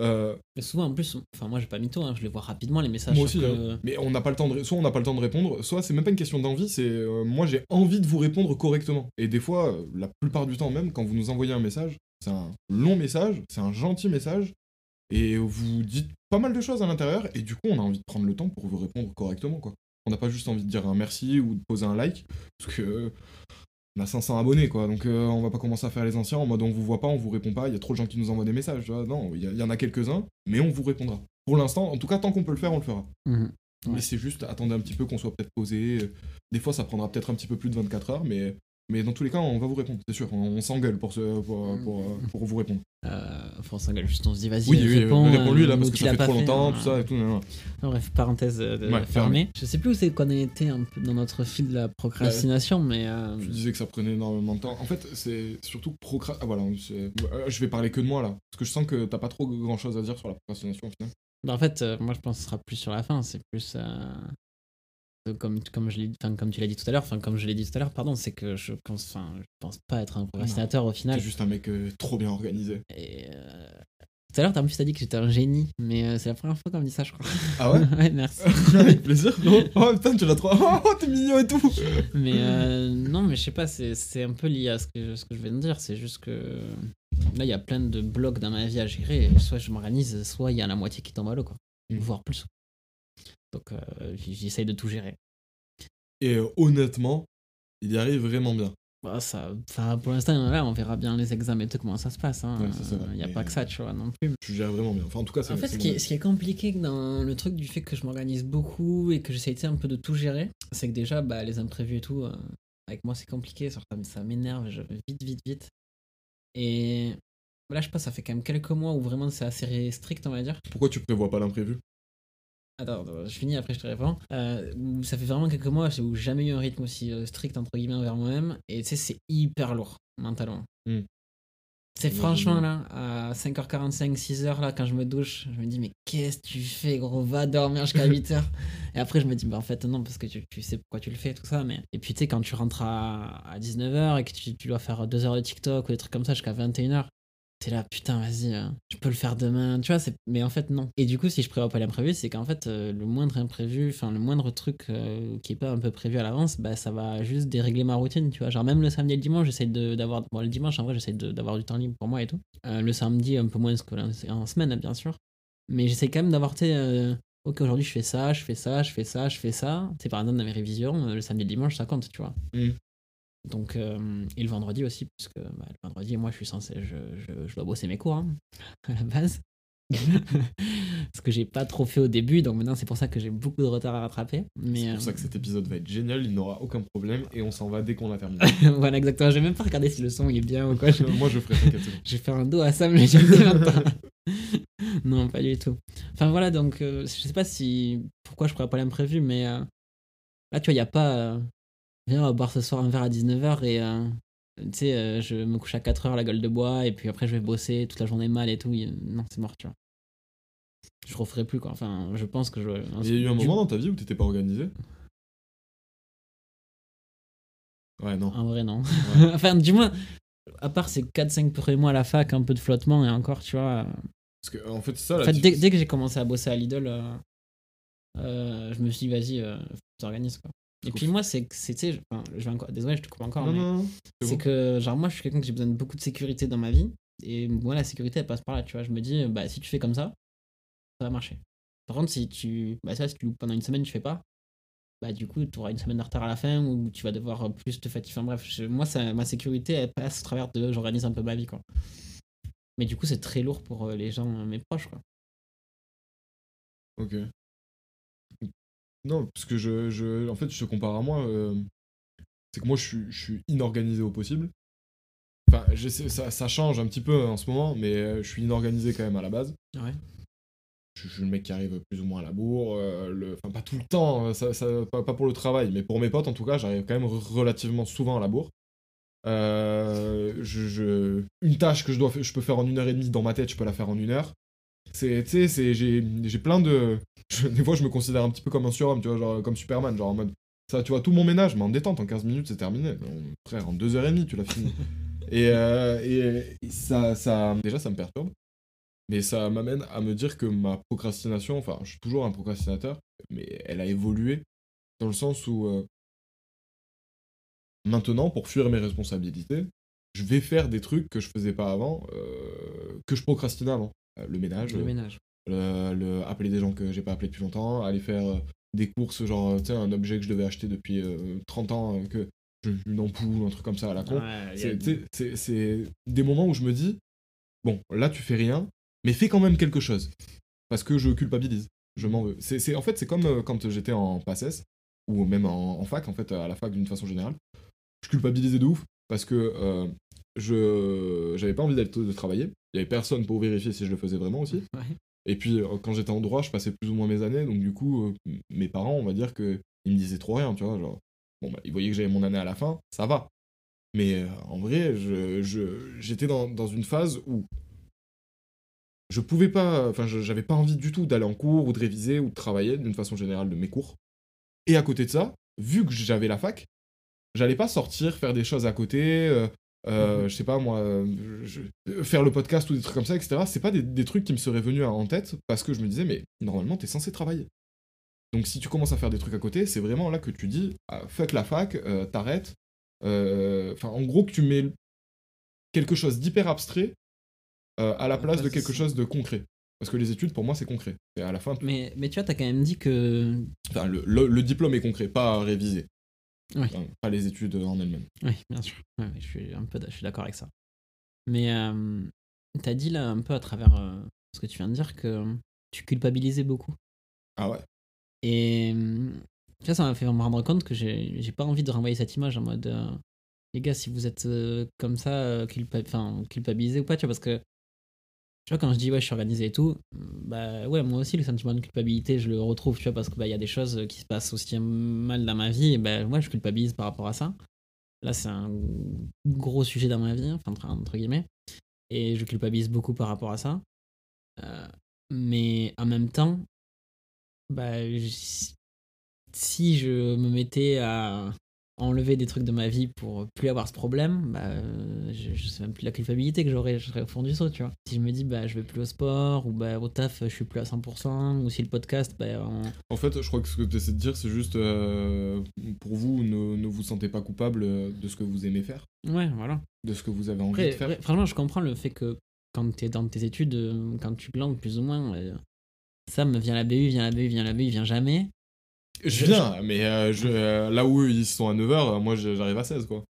[SPEAKER 1] Euh,
[SPEAKER 2] Mais souvent en plus, enfin moi j'ai pas mis tout, hein, je les vois rapidement les messages.
[SPEAKER 1] moi aussi, hein. mais on n'a pas le temps de, soit on n'a pas le temps de répondre, soit c'est même pas une question d'envie, c'est euh, moi j'ai envie de vous répondre correctement. Et des fois, euh, la plupart du temps même, quand vous nous envoyez un message, c'est un long message, c'est un gentil message, et vous dites pas mal de choses à l'intérieur, et du coup on a envie de prendre le temps pour vous répondre correctement, quoi. On n'a pas juste envie de dire un merci ou de poser un like, parce que on a 500 abonnés, quoi, donc euh, on va pas commencer à faire les anciens en mode on vous voit pas, on vous répond pas, il y a trop de gens qui nous envoient des messages, tu vois. non, il y, en a quelques-uns, mais on vous répondra. Pour l'instant, en tout cas, tant qu'on peut le faire, on le fera.
[SPEAKER 2] Mhm.
[SPEAKER 1] Mais c'est juste, attendez un petit peu qu'on soit peut-être posé. Des fois, ça prendra peut-être un petit peu plus de 24 heures, mais, mais dans tous les cas, on va vous répondre, c'est sûr. On, on s'engueule pour, ce- pour, pour, pour vous répondre.
[SPEAKER 2] Euh, enfin, on s'engueule juste, on se dit vas-y,
[SPEAKER 1] Oui, oui,
[SPEAKER 2] réponds,
[SPEAKER 1] réponds-lui là,
[SPEAKER 2] euh,
[SPEAKER 1] parce que ça fait trop longtemps,
[SPEAKER 2] hein.
[SPEAKER 1] tout ça et tout. non, non.
[SPEAKER 2] Non, bref, parenthèse euh, de
[SPEAKER 1] Ouais,
[SPEAKER 2] fermée. Je sais plus où c'est qu'on était un peu dans notre fil de la procrastination, mais euh,
[SPEAKER 1] Je disais que ça prenait énormément de temps. En fait, c'est surtout procra... Ah voilà, je vais parler que de moi là. Parce que je sens que t'as pas trop grand chose à dire sur la procrastination au final.
[SPEAKER 2] bah, en fait, euh, moi je pense que ce sera plus sur la fin. C'est plus euh, comme comme je comme tu l'as dit tout à l'heure, enfin comme je l'ai dit tout à l'heure, pardon, c'est que je pense, enfin je pense pas être un procrastinateur au final.
[SPEAKER 1] T'es juste un mec euh, trop bien organisé.
[SPEAKER 2] Et, euh, Tout à l'heure, t'as en plus t'as dit que j'étais un génie, mais euh, c'est la première fois qu'on me dit ça, je crois.
[SPEAKER 1] Ah ouais [laughs]
[SPEAKER 2] ouais, merci. [laughs]
[SPEAKER 1] Avec plaisir. Oh putain, tu l'as trop. Oh, t'es mignon et tout.
[SPEAKER 2] Mais euh, non, mais je sais pas, c'est un peu lié à ce que, ce que je viens de dire. C'est juste que là, il y a plein de blocs dans ma vie à gérer. Soit je m'organise, soit il y a la moitié qui tombe à l'eau, quoi.
[SPEAKER 1] Mm.
[SPEAKER 2] Voire plus. Donc euh, j'essaye de tout gérer.
[SPEAKER 1] Et euh, honnêtement, il y arrive vraiment bien.
[SPEAKER 2] Bah, ça, pour l'instant, là, on verra bien les examens et tout, comment ça se passe. hein.
[SPEAKER 1] Ouais.
[SPEAKER 2] Il n'y a
[SPEAKER 1] Mais-
[SPEAKER 2] pas que ça, tu vois, non plus.
[SPEAKER 1] Tu gères vraiment bien. Enfin, en tout cas,
[SPEAKER 2] En fait, ce qui, est,
[SPEAKER 1] avis.
[SPEAKER 2] ce qui est compliqué dans le truc du fait que je m'organise beaucoup et que sais, un peu de tout gérer, c'est que déjà, bah, les imprévus et tout, euh, avec moi, c'est compliqué. Ça, ça m'énerve, je vais vite, vite, vite. Et là, je sais pas, ça fait quand même quelques mois où vraiment c'est assez strict, on va dire.
[SPEAKER 1] Pourquoi tu prévois pas l'imprévu?
[SPEAKER 2] Attends, attends, je finis, après je te réponds. Euh, où ça fait vraiment quelques mois où j'ai jamais eu un rythme aussi euh, strict, entre guillemets, envers moi-même. Et tu sais, c'est hyper lourd, mentalement.
[SPEAKER 1] Hmm.
[SPEAKER 2] C'est franchement là, à 5h45, 6h, là, quand je me douche, je me dis, mais qu'est-ce que tu fais, gros, va dormir jusqu'à [laughs] 8h. et après, je me dis, bah en fait, non, parce que tu, tu sais pourquoi tu le fais, tout ça. Mais... Et puis, tu sais, quand tu rentres à, à 19h et que tu, tu dois faire 2 heures de TikTok ou des trucs comme ça jusqu'à 21h, t'es là, putain, vas-y, euh, je peux le faire demain, tu vois, c'est... mais en fait, non. Et du coup, si je prévois pas l'imprévu, c'est qu'en fait, euh, le moindre imprévu, enfin, le moindre truc euh, qui est pas un peu prévu à l'avance, bah, ça va juste dérégler ma routine, tu vois. Genre, même le samedi et le dimanche, j'essaie d'avoir. Bon, le dimanche, en vrai, j'essaie d'avoir du temps libre pour moi et tout. Le samedi, un peu moins que en, semaine, bien sûr. Mais j'essaie quand même d'avoir, ok, aujourd'hui, je fais ça, je fais ça, je fais ça, je fais ça. Sais, par exemple, dans mes révisions, le samedi et le dimanche, ça compte, tu vois.
[SPEAKER 1] Mm.
[SPEAKER 2] Donc, euh, et le vendredi aussi, puisque bah, le vendredi, moi, je suis censé, je, je, je dois bosser mes cours, hein, [laughs] à la base. [laughs] Ce que j'ai pas trop fait au début, donc maintenant, c'est pour ça que j'ai beaucoup de retard à rattraper. Mais
[SPEAKER 1] C'est
[SPEAKER 2] euh,
[SPEAKER 1] pour ça que cet épisode va être génial, il n'aura aucun problème et on s'en va dès qu'on a terminé. [laughs]
[SPEAKER 2] voilà, exactement. J'ai même pas regardé si le son il est bien ou quoi. Je,
[SPEAKER 1] Moi je ferai,
[SPEAKER 2] je vais faire un dos à Sam, mais je le dis même pas. non, pas du tout. Enfin voilà, donc euh, je sais pas si. Pourquoi je pourrais pas l'imprévu, mais euh, là, tu vois, il y a pas. Euh, Viens, on va boire ce soir un verre à 19h et. euh, tu sais, euh, je me couche à 4h la gueule de bois et puis après je vais bosser toute la journée mal et tout. et- Non, c'est mort, tu vois. Je referai plus quoi. Enfin, je pense que je.
[SPEAKER 1] Il y a eu un moment dans ta vie où t'étais pas organisé? Ouais, non.
[SPEAKER 2] En vrai, non.
[SPEAKER 1] Ouais. [laughs]
[SPEAKER 2] enfin, du moins, à part ces 4-5 premiers mois à la fac, un peu de flottement et encore, tu vois. euh,
[SPEAKER 1] Parce que en fait, c'est ça
[SPEAKER 2] En fait, dès, que j'ai commencé à bosser à Lidl, euh, euh, je me suis dit, vas-y, euh, t'organises quoi. Et puis moi, c'est que tu sais, enfin, je vais encore, désolé, je te coupe encore,
[SPEAKER 1] Non,
[SPEAKER 2] mais c'est
[SPEAKER 1] bon.
[SPEAKER 2] que, genre, moi, je suis quelqu'un que j'ai besoin de beaucoup de sécurité dans ma vie. Et moi, la sécurité, elle passe par là, tu vois. Je me dis, bah, si tu fais comme ça, ça va marcher. Par contre, si tu, bah, ça, si tu pendant une semaine, tu fais pas, bah, du coup, tu auras une semaine de retard à la fin ou tu vas devoir plus te fatiguer. Enfin, bref, je- moi, ça, ma sécurité, elle passe au travers de, j'organise un peu ma vie, quoi. Mais du coup, c'est très lourd pour euh, les gens, euh, mes proches, quoi.
[SPEAKER 1] Ok. Non, parce que je, je, en fait, je te compare à moi. euh, c'est que moi, je suis, je suis inorganisé au possible. Enfin, ça, ça change un petit peu en ce moment, mais euh, je suis inorganisé quand même à la base.
[SPEAKER 2] Ouais.
[SPEAKER 1] Je, je suis le mec qui arrive plus ou moins à la bourre. euh, le, enfin, pas tout le temps, euh, ça, ça- pas, pas pour le travail, mais pour mes potes en tout cas, j'arrive quand même re- relativement souvent à la bourre. Euh, je, je- une tâche que je, dois, je peux faire en une heure et demie dans ma tête, je peux la faire en une heure. C'est, tu sais, c'est, j'ai, j'ai plein de. je- des fois, je me considère un petit peu comme un surhomme, tu vois, genre comme Superman, genre en mode. Ça, tu vois, tout mon ménage, mais en détente, en 15 minutes, c'est terminé. Bon, frère, en 2h30, tu l'as fini. [laughs] et euh, et, et ça, ça. Déjà, ça me perturbe. Mais ça m'amène à me dire que ma procrastination, enfin, je suis toujours un procrastinateur, mais elle a évolué dans le sens où. euh, maintenant, pour fuir mes responsabilités, je vais faire des trucs que je faisais pas avant, euh, que je procrastinais avant. Euh, le ménage,
[SPEAKER 2] Le
[SPEAKER 1] euh,
[SPEAKER 2] ménage.
[SPEAKER 1] le, le- appeler des gens que j'ai pas appelés depuis longtemps, aller faire euh, des courses, genre, tu sais, un objet que je devais acheter depuis euh, 30 ans, euh, que je- une ampoule, un truc comme ça à la con.
[SPEAKER 2] Ouais,
[SPEAKER 1] C'est- des moments où je me dis, bon, là tu fais rien, mais fais quand même quelque chose. Parce que je culpabilise, je m'en veux. C'est en fait, c'est comme euh, quand j'étais en PACES, ou même en, en fac, en fait, à la fac d'une façon générale. Je culpabilisais de ouf, parce que euh, je j'avais pas envie d'aller de travailler. Il y avait personne pour vérifier si je le faisais vraiment aussi.
[SPEAKER 2] Ouais.
[SPEAKER 1] Et puis, euh, quand j'étais en droit, je passais plus ou moins mes années, donc du coup, euh, mes parents, on va dire que ils me disaient trop rien, tu vois, genre, bon, bah, ils voyaient que j'avais mon année à la fin, ça va. Mais euh, en vrai, je, je- j'étais dans, dans une phase où je pouvais pas, enfin, j'avais pas envie du tout d'aller en cours ou de réviser ou de travailler d'une façon générale de mes cours. Et à côté de ça, vu que j'avais la fac, j'allais pas sortir, faire des choses à côté, euh, euh, je sais pas moi, euh, je- euh, faire le podcast ou des trucs comme ça, etc. C'est pas des, des trucs qui me seraient venus en tête parce que je me disais, mais normalement, t'es censé travailler. Donc si tu commences à faire des trucs à côté, c'est vraiment là que tu dis, ah, fuck la fac, euh, t'arrêtes. Enfin, en gros, que tu mets quelque chose d'hyper abstrait à la place de quelque chose de concret. Parce que les études, pour moi, c'est concret. Et à la fin,
[SPEAKER 2] Mais, mais tu vois, t'as quand même dit que.
[SPEAKER 1] enfin, le, le- le diplôme est concret, pas révisé.
[SPEAKER 2] Oui.
[SPEAKER 1] Enfin, pas les études en elles-mêmes.
[SPEAKER 2] Oui, bien sûr. Ouais, je suis un peu d'accord avec ça. Mais euh, t'as dit là un peu à travers euh, ce que tu viens de dire que tu culpabilisais beaucoup.
[SPEAKER 1] Ah ouais
[SPEAKER 2] Et euh, vois, ça m'a fait me rendre compte que j'ai pas envie de renvoyer cette image en mode euh, les gars, si vous êtes comme ça, culpa enfin, culpabilisés ou pas, tu vois, parce que tu vois, quand je dis ouais, je suis organisé et tout, bah ouais, moi aussi, le sentiment de culpabilité, je le retrouve, tu vois, parce que bah, y a des choses qui se passent aussi mal dans ma vie, et bah moi, je culpabilise par rapport à ça. Là, c'est un gros sujet dans ma vie, enfin, entre, guillemets, et je culpabilise beaucoup par rapport à ça. Euh, mais en même temps, bah, si je me mettais à enlever des trucs de ma vie pour plus avoir ce problème, bah, euh, je, je sais même plus la culpabilité que j'aurais, je serais au fond du saut, tu vois. Si je me dis, bah, je vais plus au sport, ou bah, au taf, je suis plus à 100%, ou si le podcast, bah, en-
[SPEAKER 1] En fait, je crois que ce que tu essaies de dire, c'est juste euh, pour vous, ne, ne vous sentez pas coupable euh, de ce que vous aimez faire,
[SPEAKER 2] ouais, voilà.
[SPEAKER 1] de ce que vous avez envie
[SPEAKER 2] Après,
[SPEAKER 1] de faire.
[SPEAKER 2] vrai- franchement, je comprends le fait que quand tu es dans tes études, quand tu glandes plus ou moins, euh, Sam vient la BU, vient la BU, vient la BU, vient jamais.
[SPEAKER 1] Je viens, mais euh, je, euh, là où eux, ils sont à 9h, moi je- j'arrive à 16 quoi.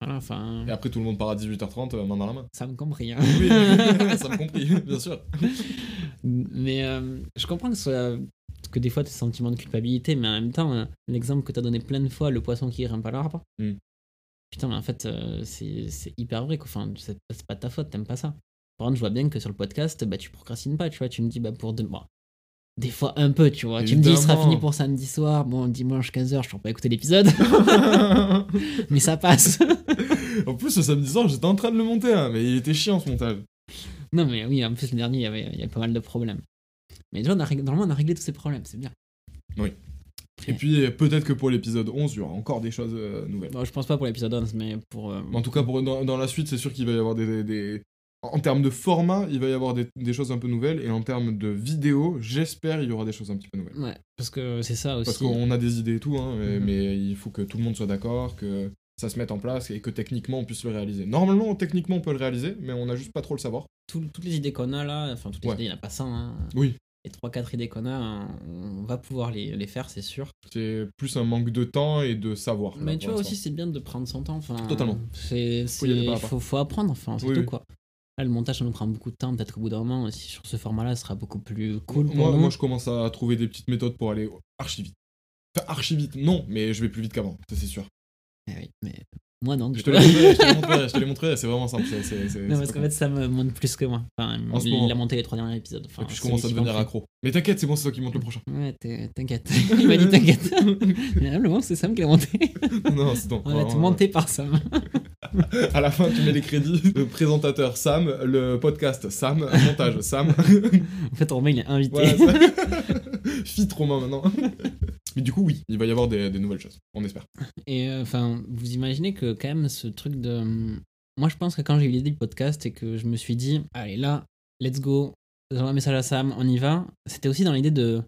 [SPEAKER 2] Voilà, enfin,
[SPEAKER 1] Et après tout le monde part à 18h30, euh, main dans la main.
[SPEAKER 2] ça me compris. hein.
[SPEAKER 1] Oui, [laughs] ça me compris, bien sûr.
[SPEAKER 2] Mais euh, je comprends que, ce des fois, tes sentiments de culpabilité, mais en même temps, euh, l'exemple que tu as donné plein de fois, le poisson qui grimpe à l'arbre.
[SPEAKER 1] Mm.
[SPEAKER 2] Putain, mais en fait, euh, c'est hyper vrai. Quoi. Enfin, c'est pas ta faute, t'aimes pas ça. Par contre, je vois bien que sur le podcast, bah, tu procrastines pas, tu vois. Tu me dis, bah, pour deux mois. Des fois, un peu, tu vois. Tu me dis, il sera fini pour samedi soir. Bon, dimanche 15h, je ne pas écouter l'épisode. [laughs] mais ça passe.
[SPEAKER 1] en plus, ce samedi soir, j'étais en train de le monter, hein, mais il était chiant ce montage.
[SPEAKER 2] non, mais oui, en plus, le dernier, il y avait, il y avait pas mal de problèmes. Mais déjà, on a normalement, on a réglé tous ces problèmes, c'est bien.
[SPEAKER 1] Oui. Et puis euh, peut-être que pour l'épisode 11, il y aura encore des choses euh, nouvelles.
[SPEAKER 2] Bon, je pense pas pour l'épisode 11, mais pour. euh,
[SPEAKER 1] En tout cas, pour, dans, dans la suite, c'est sûr qu'il va y avoir des, des, En termes de format, il va y avoir des, des choses un peu nouvelles, et en termes de vidéo, j'espère il y aura des choses un petit peu nouvelles.
[SPEAKER 2] Ouais, parce que c'est ça aussi.
[SPEAKER 1] Parce qu'on a des idées et tout, hein, mais,
[SPEAKER 2] Mhm.
[SPEAKER 1] mais il faut que tout le monde soit d'accord, que ça se mette en place et que techniquement on puisse le réaliser. Normalement, techniquement on peut le réaliser, mais on a juste pas trop le savoir.
[SPEAKER 2] Tout- toutes les idées qu'on a là, enfin toutes les
[SPEAKER 1] Ouais.
[SPEAKER 2] idées, il n'y en a pas 100. Hein.
[SPEAKER 1] Oui.
[SPEAKER 2] Les 3-4 idées qu'on a, hein, on va pouvoir les, les faire, c'est sûr.
[SPEAKER 1] C'est plus un manque de temps et de savoir. là,
[SPEAKER 2] Mais tu vois aussi, c'est bien de prendre son temps. Enfin,
[SPEAKER 1] Totalement.
[SPEAKER 2] C'est,
[SPEAKER 1] Faut
[SPEAKER 2] faut, faut apprendre, enfin, c'est
[SPEAKER 1] Oui,
[SPEAKER 2] tout quoi. Là, le montage, ça nous prend beaucoup de temps. Peut-être qu'au bout d'un moment, aussi, sur ce format-là, ce sera beaucoup plus cool pour
[SPEAKER 1] moi, moi, je commence à trouver des petites méthodes pour aller archi vite. Enfin, archi vite, non, mais je vais plus vite qu'avant, ça c'est sûr.
[SPEAKER 2] Eh oui, mais moi, non. du
[SPEAKER 1] Je te les [laughs] montrerai, c'est vraiment simple. c'est-
[SPEAKER 2] Non, parce qu'en fait, ça me monte plus que moi. Enfin,
[SPEAKER 1] En ce
[SPEAKER 2] il
[SPEAKER 1] moment.
[SPEAKER 2] a monté les trois derniers épisodes. Enfin,
[SPEAKER 1] Et puis je commence à devenir accro. Mais t'inquiète, c'est bon, c'est toi qui monte le prochain.
[SPEAKER 2] Ouais, t'inquiète. [laughs] il m'a dit t'inquiète. [laughs] Finalement, c'est Sam qui l'a monté.
[SPEAKER 1] non, c'est bon.
[SPEAKER 2] On va être
[SPEAKER 1] vraiment,
[SPEAKER 2] monté par Sam.
[SPEAKER 1] À la fin, tu mets les crédits. Le présentateur Sam, le podcast Sam, montage Sam.
[SPEAKER 2] En fait, Romain, il est invité.
[SPEAKER 1] Voilà, ça. Fit Romain maintenant. Mais du coup, oui, il va y avoir des, des nouvelles choses, on espère.
[SPEAKER 2] Et euh, enfin, vous imaginez que quand même ce truc de. Moi, je pense que quand j'ai eu l'idée du podcast et que je me suis dit, allez là, let's go, j'envoie un message à Sam, on y va. C'était aussi dans l'idée de.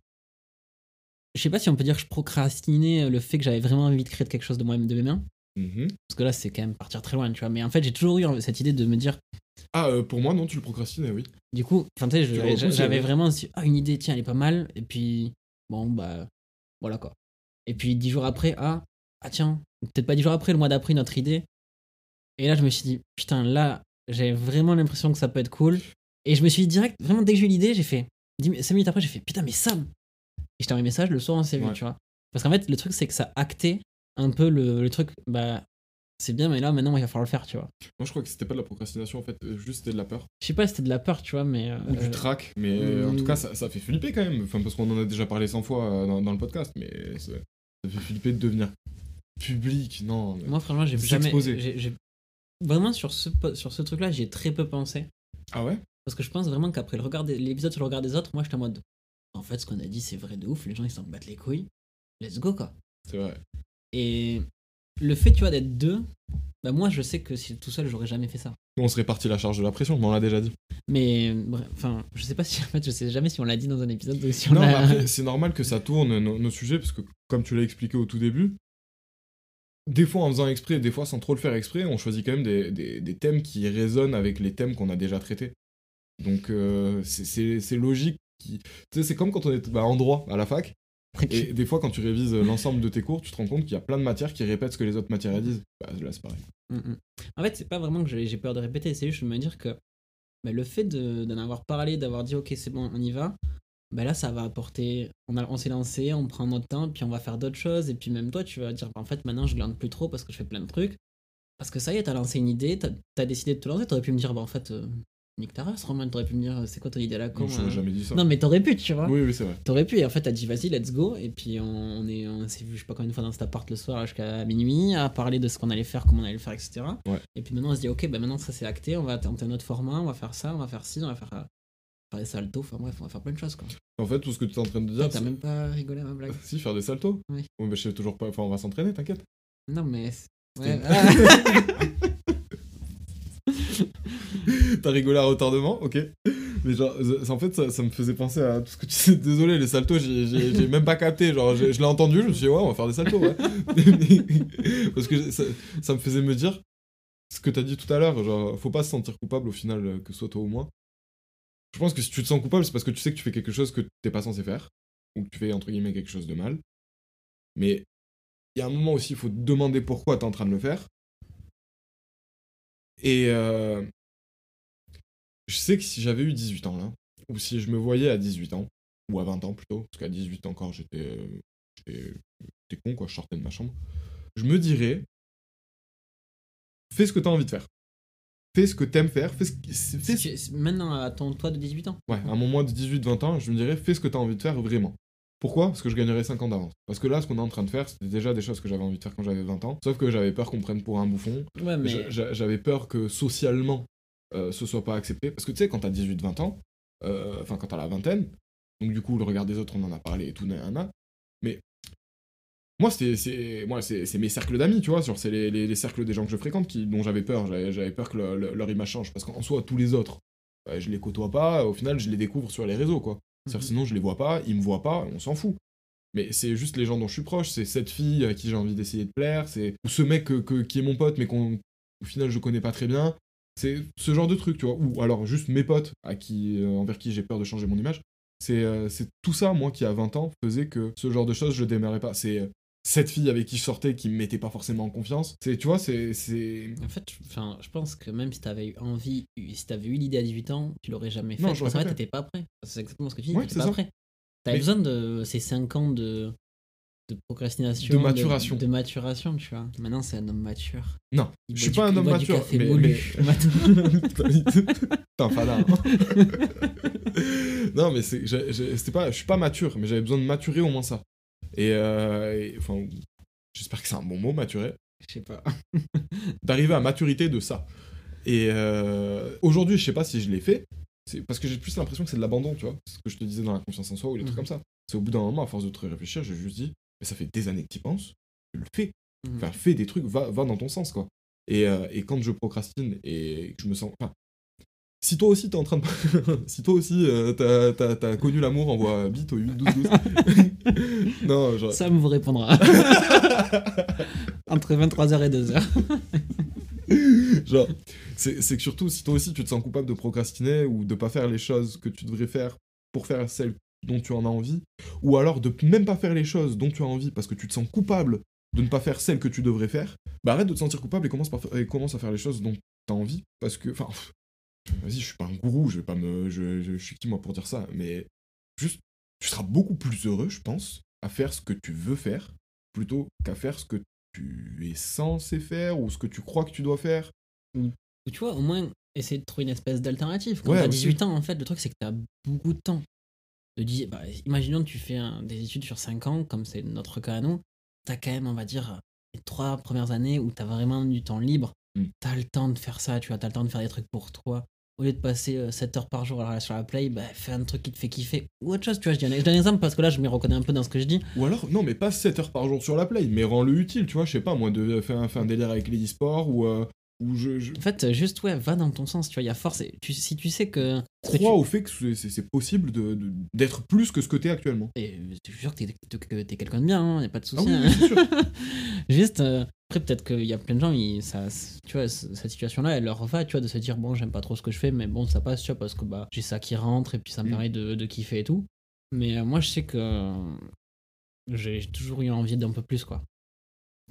[SPEAKER 2] Je sais pas si on peut dire que je procrastinais le fait que j'avais vraiment envie de créer quelque chose de moi-même de mes mains.
[SPEAKER 1] Mhm.
[SPEAKER 2] Parce que là, c'est quand même partir très loin, tu vois. Mais en fait, j'ai toujours eu cette idée de me dire,
[SPEAKER 1] Ah, euh, pour moi, non, tu le procrastinais, oui.
[SPEAKER 2] du coup, enfin, tu sais, j'avais vraiment ah, une idée, tiens, elle est pas mal. Et puis, bon, bah, voilà quoi. Et puis, dix jours après, ah, ah tiens, peut-être pas dix jours après, le mois d'après, notre idée. Et là, je me suis dit, putain, là, j'ai vraiment l'impression que ça peut être cool. Et je me suis dit direct, vraiment, dès que j'ai eu l'idée, j'ai fait, 5 minutes après, j'ai fait, putain, mais Sam Et je t'ai un message, le soir, on s'est vu,
[SPEAKER 1] Ouais.
[SPEAKER 2] tu vois. Parce qu'en fait, le truc, c'est que ça actait un peu le, le truc, bah, c'est bien, mais là, maintenant, il va falloir le faire, tu vois.
[SPEAKER 1] Moi, je crois que c'était pas de la procrastination, en fait, euh, juste c'était de la peur.
[SPEAKER 2] Je sais pas c'était de la peur, tu vois, mais.
[SPEAKER 1] Ou du
[SPEAKER 2] euh,
[SPEAKER 1] trac, mais euh, en tout cas, ça, ça fait flipper quand même. Enfin, parce qu'on en a déjà parlé 100 fois euh, dans, dans le podcast, mais ça, ça fait flipper de devenir public, non. mais-
[SPEAKER 2] Moi, franchement, j'ai jamais. J'ai- Vraiment, sur ce, sur ce truc-là, j'ai très peu pensé.
[SPEAKER 1] Ah ouais?
[SPEAKER 2] Parce que je pense vraiment qu'après l'épisode sur le regard des autres, moi, j'étais en mode. En fait, ce qu'on a dit, c'est vrai de ouf. Les gens, ils s'en battent les couilles. Let's go, quoi.
[SPEAKER 1] C'est vrai.
[SPEAKER 2] Et le fait, tu vois, d'être deux, bah, moi, je sais que si tout seul, j'aurais jamais fait ça.
[SPEAKER 1] On se répartit la charge de la pression, mais on l'a déjà dit.
[SPEAKER 2] Mais, bref, enfin, je sais pas si. [laughs] En fait, je sais jamais si on l'a dit dans un épisode ou si on
[SPEAKER 1] Non, mais après, [laughs] c'est normal que ça tourne nos, nos sujets, parce que comme tu l'as expliqué au tout début, des fois en faisant exprès, des fois sans trop le faire exprès, on choisit quand même des, des- des thèmes qui résonnent avec les thèmes qu'on a déjà traités. Donc euh, c'est- logique. qui- Tu sais, c'est comme quand on est bah, en droit à la fac, et des fois quand tu révises l'ensemble de tes cours, tu te rends compte qu'il y a plein de matières qui répètent ce que les autres matières disent. Bah, là c'est pareil.
[SPEAKER 2] Mm, mm. En fait, c'est pas vraiment que j'ai peur de répéter, c'est juste de me dire que bah, le fait de- d'en avoir parlé, d'avoir dit ok, c'est bon, on y va, bah là, ça va apporter. On, a- on s'est lancé, on prend notre temps, puis on va faire d'autres choses, et puis même toi, tu vas dire bah, en fait, maintenant, je glande plus trop parce que je fais plein de trucs. Parce que ça y est, t'as lancé une idée, t'as as décidé de te lancer, t'aurais pu me dire bah en fait, euh, nique ta race, Roman, t'aurais pu me dire c'est quoi ton idée à la con
[SPEAKER 1] n'ai
[SPEAKER 2] hein
[SPEAKER 1] jamais dit ça.
[SPEAKER 2] Non, mais t'aurais pu, tu vois.
[SPEAKER 1] Oui, oui, c'est vrai.
[SPEAKER 2] T'aurais pu, et en fait, t'as dit vas-y, let's go. Et puis, on, on est, on s'est vu, je sais pas combien de fois dans cet appart le soir jusqu'à minuit, à parler de ce qu'on allait faire, comment on allait le faire, etc.
[SPEAKER 1] Ouais.
[SPEAKER 2] Et puis maintenant, on se dit, ok, bah maintenant, ça c'est acté, on va tenter un autre format, on va faire ça, on va faire ci, on va faire, euh, faire des saltos, enfin bref, on va faire plein de choses, quoi.
[SPEAKER 1] En fait, tout ce que tu es en train de
[SPEAKER 2] Ah,
[SPEAKER 1] dire,
[SPEAKER 2] T'as même pas rigolé à ma blague.
[SPEAKER 1] si faire des saltos.
[SPEAKER 2] Oui.
[SPEAKER 1] Bon, bah, je sais toujours pas. Enfin, on va s'entraîner, t'inquiète.
[SPEAKER 2] Non, mais. Ouais, ah. [laughs]
[SPEAKER 1] T'as rigolé à retardement, ok. Mais genre, en fait, ça, ça me faisait penser à tout ce que tu sais. Désolé, les saltos, j'ai- même pas capté. Genre, je l'ai entendu, je me suis dit, ouais, on va faire des saltos, ouais. [laughs] Parce que ça, ça me faisait me dire ce que t'as dit tout à l'heure. Genre, faut pas se sentir coupable au final, euh, que ce soit toi ou moi. Je pense que si tu te sens coupable, c'est parce que tu sais que tu fais quelque chose que t'es pas censé faire. Ou que tu fais, entre guillemets, quelque chose de mal. Mais il y a un moment aussi, il faut te demander pourquoi t'es en train de le faire. Et euh, je sais que si j'avais eu 18 ans là, ou si je me voyais à 18 ans, ou à 20 ans plutôt, parce qu'à 18 encore j'étais con quoi, je sortais de ma chambre, je me dirais fais ce que t'as envie de faire. Fais ce que t'aimes faire, fais ce fais ce-
[SPEAKER 2] Maintenant, à ton toi de 18 ans.
[SPEAKER 1] Ouais, à mon mois de 18-20 ans, je me dirais fais ce que t'as envie de faire vraiment. Pourquoi? Parce que je gagnerais 5 ans d'avance. Parce que là, ce qu'on est en train de faire, c'était déjà des choses que j'avais envie de faire quand j'avais 20 ans. Sauf que j'avais peur qu'on me prenne pour un bouffon,
[SPEAKER 2] Ouais, mais.
[SPEAKER 1] J'a- j'a- J'avais peur que socialement euh, ce soit pas accepté. Parce que tu sais, quand t'as 18-20 ans, euh, enfin quand t'as la vingtaine, donc du coup, le regard des autres, on en a parlé et tout, nanana, mais moi, c'est, c'est, moi, c'est, mes cercles d'amis, tu vois. Genre, c'est les, les, les cercles des gens que je fréquente qui, dont j'avais peur. J'avais, peur que le- le- leur image change. Parce qu'en soi, tous les autres, euh, je les côtoie pas. Au final, je les découvre sur les réseaux, quoi. C'est-à-dire,
[SPEAKER 2] Mhm.
[SPEAKER 1] sinon, je les vois pas, ils me voient pas, on s'en fout. Mais c'est juste les gens dont je suis proche. C'est cette fille à qui j'ai envie d'essayer de plaire. C'est ou ce mec que- que- qui est mon pote, mais qu'on, au final, je connais pas très bien. C'est ce genre de truc, tu vois. Ou alors, juste mes potes à qui, euh, envers qui j'ai peur de changer mon image. C'est euh, tout ça, moi, qui à 20 ans, faisait que ce genre de choses, je démarrais pas. C'est euh, cette fille avec qui je sortais qui me mettait pas forcément en confiance. C'est, tu vois, c'est. c'est...
[SPEAKER 2] En fait, je- enfin, je pense que même si t'avais eu envie, si t'avais eu l'idée à 18 ans, tu l'aurais jamais fait.
[SPEAKER 1] Non, pas
[SPEAKER 2] fait,
[SPEAKER 1] fait.
[SPEAKER 2] t'étais pas prêt. C'est exactement ce que tu dis,
[SPEAKER 1] Ouais,
[SPEAKER 2] t'étais pas
[SPEAKER 1] ça.
[SPEAKER 2] prêt. T'avais
[SPEAKER 1] Mais-
[SPEAKER 2] besoin de ces 5 ans de, de procrastination.
[SPEAKER 1] De maturation.
[SPEAKER 2] De, maturation, tu vois. Maintenant, c'est un homme mature.
[SPEAKER 1] Non,
[SPEAKER 2] Il
[SPEAKER 1] je suis
[SPEAKER 2] du-
[SPEAKER 1] pas un
[SPEAKER 2] il
[SPEAKER 1] homme
[SPEAKER 2] du
[SPEAKER 1] mature. mais, mais-. [laughs] T'es un [laughs] [laughs] non, mais c'est, pas, je suis pas mature, mais j'avais besoin de maturer au moins ça. Et, euh, et, enfin, j'espère que c'est un bon mot, maturer.
[SPEAKER 2] Je sais pas. [laughs]
[SPEAKER 1] D'arriver à maturité de ça. Et euh, aujourd'hui, je sais pas si je l'ai fait. C'est parce que j'ai plus l'impression que c'est de l'abandon, tu vois. Ce que je te disais dans la confiance en soi ou les trucs
[SPEAKER 2] Mhm.
[SPEAKER 1] comme ça. C'est au bout d'un moment, à force de te réfléchir, j'ai juste dit, mais ça fait des années que tu penses, tu le fais.
[SPEAKER 2] Mhm.
[SPEAKER 1] Enfin, fais des trucs, va, va dans ton sens, quoi. Et, euh, et quand je procrastine et que je me sens. Enfin, si toi aussi t'es en train de. [laughs] si toi aussi euh, t'as, t'as- t'as connu l'amour, envoie bite au 8 12 12. non, genre.
[SPEAKER 2] Sam vous répondra. [laughs] Entre 23h et 2h. [laughs]
[SPEAKER 1] genre c'est, c'est que surtout, si toi aussi tu te sens coupable de procrastiner ou de pas faire les choses que tu devrais faire pour faire celles dont tu en as envie, ou alors de même pas faire les choses dont tu as envie parce que tu te sens coupable de ne pas faire celles que tu devrais faire, bah arrête de te sentir coupable et commence, par, et commence à faire les choses dont tu as envie parce que, enfin, vas-y, je suis pas un gourou, je vais pas me. Je, je, je suis qui moi pour dire ça, mais juste, tu seras beaucoup plus heureux, je pense, à faire ce que tu veux faire plutôt qu'à faire ce que tu es censé faire ou ce que tu crois que tu dois faire.
[SPEAKER 2] Ou tu vois, au moins, essayer de trouver une espèce d'alternative. Quand
[SPEAKER 1] Ouais,
[SPEAKER 2] t'as
[SPEAKER 1] aussi.
[SPEAKER 2] 18 ans, en fait, le truc, c'est que t'as beaucoup de temps. De dire, bah, imaginons que tu fais un- des études sur 5 ans, comme c'est notre cas à nous, t'as quand même, on va dire, les trois premières années où t'as vraiment du temps libre.
[SPEAKER 1] Mm.
[SPEAKER 2] T'as le temps de faire ça, tu vois, t'as le temps de faire des trucs pour toi. Au lieu de passer 7 heures par jour à sur la play, bah, fais un truc qui te fait kiffer. Ou autre chose, tu vois, je, donne un exemple parce que là, je me reconnais un peu dans ce que je dis.
[SPEAKER 1] Ou alors, non, mais pas 7 heures par jour sur la play, mais rends-le utile, tu vois, je sais pas, moi, de faire un, faire un délire avec les e-sports ou. euh, ou je, je
[SPEAKER 2] En fait, juste, ouais, va dans ton sens, tu vois, il y a force. et tu, si tu sais que.
[SPEAKER 1] crois
[SPEAKER 2] tu-
[SPEAKER 1] au fait que c'est- possible de- de- d'être plus que ce que t'es actuellement.
[SPEAKER 2] Et je suis sûr que t'es, que t'es quelqu'un de bien, hein, y a pas de
[SPEAKER 1] Ah
[SPEAKER 2] souci.
[SPEAKER 1] oui,
[SPEAKER 2] hein. [laughs] Juste, euh, après, peut-être qu'il y a plein de gens, ils, ça, tu vois, cette situation-là, elle leur va, tu vois, de se dire, bon, j'aime pas trop ce que je fais, mais bon, ça passe, tu vois, parce que bah, j'ai ça qui rentre et puis ça me
[SPEAKER 1] Mm.
[SPEAKER 2] permet de, de kiffer et tout. Mais euh, moi, je sais que euh, j'ai toujours eu envie d'un peu plus, quoi.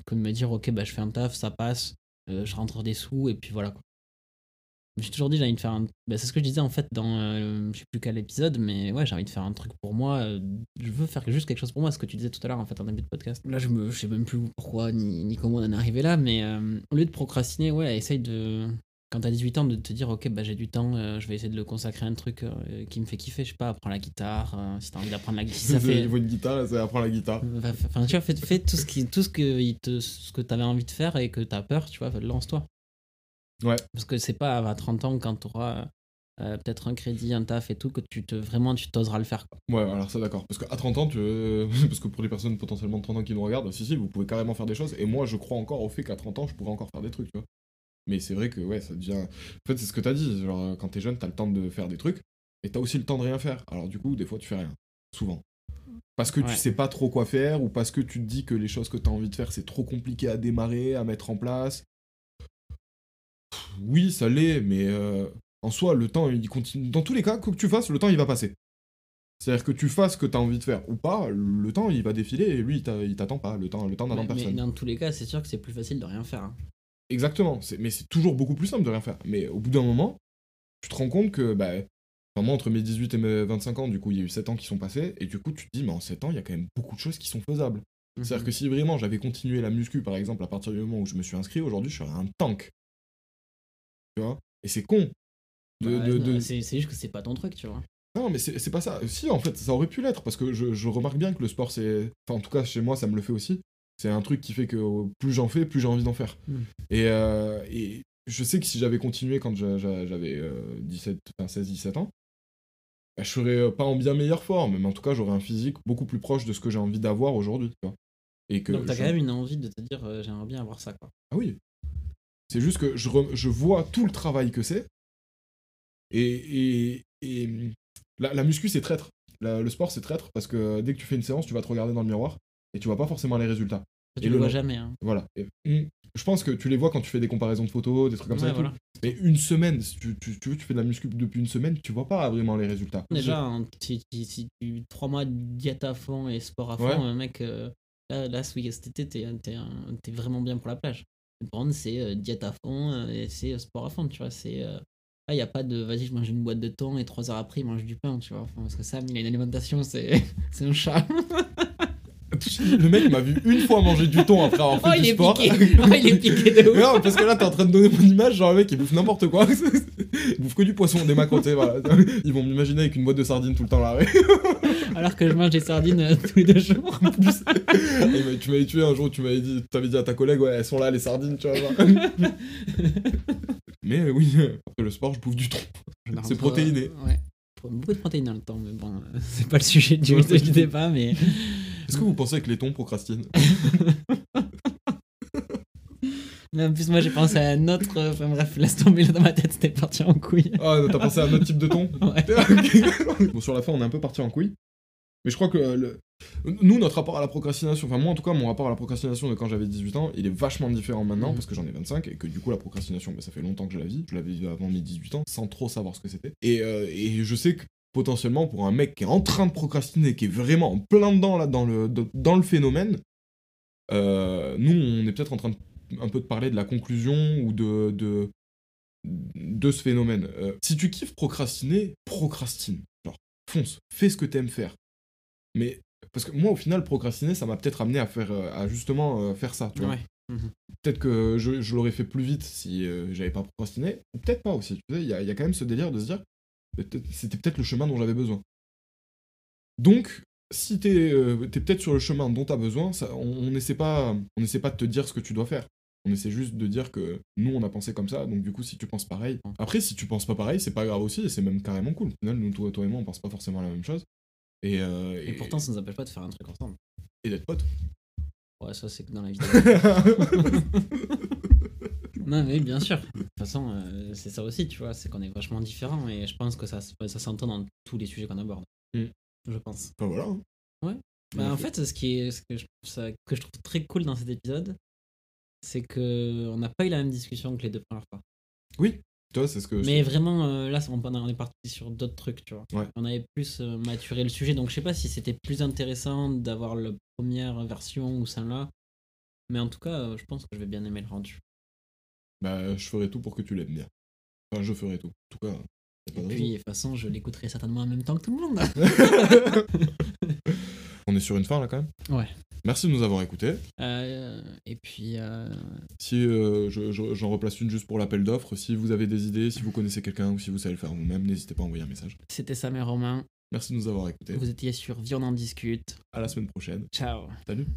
[SPEAKER 2] Que de me dire, ok, bah, je fais un taf, ça passe, euh, je rentre des sous et puis voilà, quoi. J'ai toujours dit, j'ai envie de faire un. bah, c'est ce que je disais en fait dans. euh, je sais plus quel épisode, mais ouais, j'ai envie de faire un truc pour moi. euh, je veux faire juste quelque chose pour moi, ce que tu disais tout à l'heure en fait en début de podcast. Là, je, me, je sais même plus pourquoi ni, ni comment on en est arrivé là, mais euh, au lieu de procrastiner, ouais, essaye de. Quand t'as 18 ans, de te dire, ok, bah j'ai du temps, euh, je vais essayer de le consacrer à un truc qui me fait kiffer. Je sais pas, apprendre la guitare, si t'as envie d'apprendre la [laughs] guitare. Si ça fait.
[SPEAKER 1] Faut une guitare, là, ça apprend la guitare.
[SPEAKER 2] Enfin, tu vois, fais, fais tout ce, qui, tout ce que, te, ce que t'avais envie de faire et que t'as peur, tu vois, lance-toi.
[SPEAKER 1] Ouais.
[SPEAKER 2] Parce que c'est pas à 30 ans quand t'auras euh, peut-être un crédit, un taf et tout, que tu te vraiment tu t'oseras le faire. Quoi.
[SPEAKER 1] Ouais, alors ça d'accord. Parce qu'à 30 ans, tu... [laughs] parce que pour les personnes potentiellement de 30 ans qui nous regardent, si, si, vous pouvez carrément faire des choses. Et moi, je crois encore au fait qu'à 30 ans, je pourrais encore faire des trucs, tu vois. Mais c'est vrai que, ouais, ça devient. En fait, c'est ce que t'as dit. Genre, quand t'es jeune, t'as le temps de faire des trucs. Et t'as aussi le temps de rien faire. Alors, du coup, des fois, tu fais rien. Souvent. Parce que
[SPEAKER 2] Ouais.
[SPEAKER 1] tu sais pas trop quoi faire, ou parce que tu te dis que les choses que t'as envie de faire, c'est trop compliqué à démarrer, à mettre en place. Oui, ça l'est, mais euh, en soi, le temps, il continue. Dans tous les cas, quoi que tu fasses, le temps, il va passer. C'est-à-dire que tu fasses ce que tu as envie de faire ou pas, le temps il va défiler et lui il t'a- il t'attend pas, le temps, le temps n'attend
[SPEAKER 2] Mais, mais
[SPEAKER 1] personne.
[SPEAKER 2] dans tous les cas, c'est sûr que c'est plus facile de rien faire. hein.
[SPEAKER 1] Exactement, mais c'est toujours beaucoup plus simple de rien faire. Mais au bout d'un moment, tu te rends compte que, bah, moi entre mes 18 et mes 25 ans, du coup il y a eu 7 ans qui sont passés, et du coup tu te dis, mais en 7 ans il y a quand même beaucoup de choses qui sont faisables. C'est-à-dire que si vraiment j'avais continué la muscu par exemple à partir du moment où je me suis inscrit, aujourd'hui je serais un tank. Tu vois Et c'est con. De,
[SPEAKER 2] Bah,
[SPEAKER 1] de-
[SPEAKER 2] non,
[SPEAKER 1] de-
[SPEAKER 2] C'est juste que c'est pas ton truc, tu vois.
[SPEAKER 1] Non, mais c'est pas ça. Si, en fait, ça aurait pu l'être, parce que je, je remarque bien que le sport, c'est. Enfin, en tout cas, chez moi, ça me le fait aussi. C'est un truc qui fait que plus j'en fais, plus j'ai envie d'en faire.
[SPEAKER 2] Mm.
[SPEAKER 1] Et, euh, et je sais que si j'avais continué quand j'a- j'a- j'avais euh, 17, enfin, 16-17 ans, bah, je serais euh, pas en bien meilleure forme, mais en tout cas, j'aurais un physique beaucoup plus proche de ce que j'ai envie d'avoir aujourd'hui. Et que
[SPEAKER 2] Donc t'as
[SPEAKER 1] je-
[SPEAKER 2] quand même une envie de te dire euh, j'aimerais bien avoir ça quoi.
[SPEAKER 1] Ah oui. C'est juste que je, re- je vois tout le travail que c'est. Et, et, et la, la muscu, c'est traître. La- le sport, c'est traître parce que dès que tu fais une séance, tu vas te regarder dans le miroir et tu vois pas forcément les résultats.
[SPEAKER 2] Tu le
[SPEAKER 1] le
[SPEAKER 2] vois jamais. Hein.
[SPEAKER 1] Voilà. Et, hum, je pense que tu les vois quand tu fais des comparaisons de photos, des trucs comme ça. Tout. Mais une semaine, si tu, tu, tu, veux, tu fais de la muscu depuis une semaine, tu vois pas vraiment les résultats.
[SPEAKER 2] Déjà, hein, si, si, tu trois mois de diète à fond et sport à fond,
[SPEAKER 1] Ouais.
[SPEAKER 2] euh, mec, euh, là, là, ce week- cet été, t'es, t'es, un- t'es vraiment bien pour la plage. Le prendre, c'est euh, diète à fond euh, et c'est euh, sport à fond, tu vois. C'est, là, il n'y a pas de vas-y, je mange une boîte de thon et trois heures après, il mange du pain, tu vois. Parce que Sam, il a une alimentation, c'est [laughs] un chat. [laughs]
[SPEAKER 1] Le mec m'a vu une fois manger du thon après avoir fait
[SPEAKER 2] Oh,
[SPEAKER 1] du
[SPEAKER 2] il est
[SPEAKER 1] sport.
[SPEAKER 2] piqué. Oh, il est [laughs] piqué de ouf.
[SPEAKER 1] Non, parce que là, t'es en train de donner mon image, genre le mec, il bouffe n'importe quoi. [laughs] il bouffe que du poisson, des voilà. Ils vont m'imaginer avec une boîte de sardines tout le temps là. ouais.
[SPEAKER 2] Alors que je mange des sardines euh, tous les deux jours.
[SPEAKER 1] Et tu m'avais tué un jour, tu m'avais dit, t'avais dit à ta collègue, ouais, elles sont là, les sardines, tu vois. mais euh, oui, après le sport, je bouffe du thon. C'est protéiné.
[SPEAKER 2] Ouais. Beaucoup de protéines dans le temps, mais bon, euh, [laughs] c'est pas le sujet du, débat, mais. [laughs]
[SPEAKER 1] Est-ce que vous pensez que les thons procrastinent?
[SPEAKER 2] Mais [laughs] en plus, moi j'ai pensé à un autre. euh, Enfin bref, laisse tomber là dans ma tête, c'était parti en couille.
[SPEAKER 1] Ah, t'as pensé à un autre type de thon
[SPEAKER 2] Ouais.
[SPEAKER 1] Bon, sur la fin, on est un peu parti en couille. Mais je crois que le... nous, notre rapport à la procrastination, enfin moi en tout cas, mon rapport à la procrastination de quand j'avais 18 ans, il est vachement différent maintenant
[SPEAKER 2] Mhm.
[SPEAKER 1] parce que j'en ai 25 et que du coup, la procrastination, bah, ça fait longtemps que je la vis. Je l'avais vu avant mes 18 ans sans trop savoir ce que c'était. Et, euh, et je sais que potentiellement, pour un mec qui est en train de procrastiner, qui est vraiment en plein dedans là, dans le, dans le phénomène, euh, nous, on est peut-être en train de, un peu de parler de la conclusion ou de, de, de ce phénomène. Euh, si tu kiffes procrastiner, procrastine. Genre, fonce, fais ce que t'aimes faire. Mais, parce que moi, au final, procrastiner, ça m'a peut-être amené à faire, euh, à justement euh, faire ça, tu vois.
[SPEAKER 2] Ouais. Mhm.
[SPEAKER 1] Peut-être que je, je l'aurais fait plus vite si euh, j'avais pas procrastiné, ou peut-être pas aussi. Tu sais, il y, a- il y a quand même ce délire de se dire, c'était peut-être le chemin dont j'avais besoin. Donc, si t'es euh, peut-être sur le chemin dont t'as besoin, ça, on on n'essaie pas, on essaie pas de te dire ce que tu dois faire. On essaie juste de dire que nous, on a pensé comme ça, donc du coup, si tu penses pareil. Après, si tu penses pas pareil, c'est pas grave aussi, et c'est même carrément cool. Au final, nous, toi, toi et moi, on pense pas forcément la même chose. Et, euh,
[SPEAKER 2] Et pourtant, ça nous empêche pas de faire un truc ensemble.
[SPEAKER 1] et d'être potes.
[SPEAKER 2] Ouais, ça c'est que dans la vie. [laughs] non, mais bien sûr. De toute façon, euh, c'est ça aussi, tu vois, c'est qu'on est vachement différents et je pense que ça, ça s'entend dans tous les sujets qu'on aborde.
[SPEAKER 1] Mm.
[SPEAKER 2] Je pense.
[SPEAKER 1] Enfin voilà. hein.
[SPEAKER 2] Bah,
[SPEAKER 1] On a
[SPEAKER 2] en
[SPEAKER 1] fait.
[SPEAKER 2] fait, ce, qui est, ce que, je, ça- que je trouve très cool dans cet épisode, c'est que on n'a pas eu la même discussion que les deux premières fois.
[SPEAKER 1] Oui, tu vois, c'est ce que.
[SPEAKER 2] Mais vraiment, euh, là, on, on est parti sur d'autres trucs, tu vois.
[SPEAKER 1] Ouais.
[SPEAKER 2] On avait plus euh, maturé le sujet, donc je sais pas si c'était plus intéressant d'avoir la première version ou celle-là. Mais en tout cas, euh, je pense que je vais bien aimer le rendu.
[SPEAKER 1] Bah, je ferai tout pour que tu l'aimes bien. Enfin, je ferai tout. En tout cas, y a pas
[SPEAKER 2] Et puis, de toute façon, je l'écouterai certainement en même temps que tout le monde. [laughs] [laughs]
[SPEAKER 1] On est sur une fin là quand même
[SPEAKER 2] Ouais.
[SPEAKER 1] Merci de nous avoir écoutés.
[SPEAKER 2] Euh, et puis, euh,
[SPEAKER 1] Si euh, je- je- j'en replace une juste pour l'appel d'offres, si vous avez des idées, si vous connaissez quelqu'un ou si vous savez le faire vous-même, n'hésitez pas à envoyer un message.
[SPEAKER 2] c'était Sam et Romain.
[SPEAKER 1] Merci de nous avoir écoutés.
[SPEAKER 2] Vous étiez sur Viande en discute.
[SPEAKER 1] À la semaine prochaine.
[SPEAKER 2] Ciao.
[SPEAKER 1] Salut.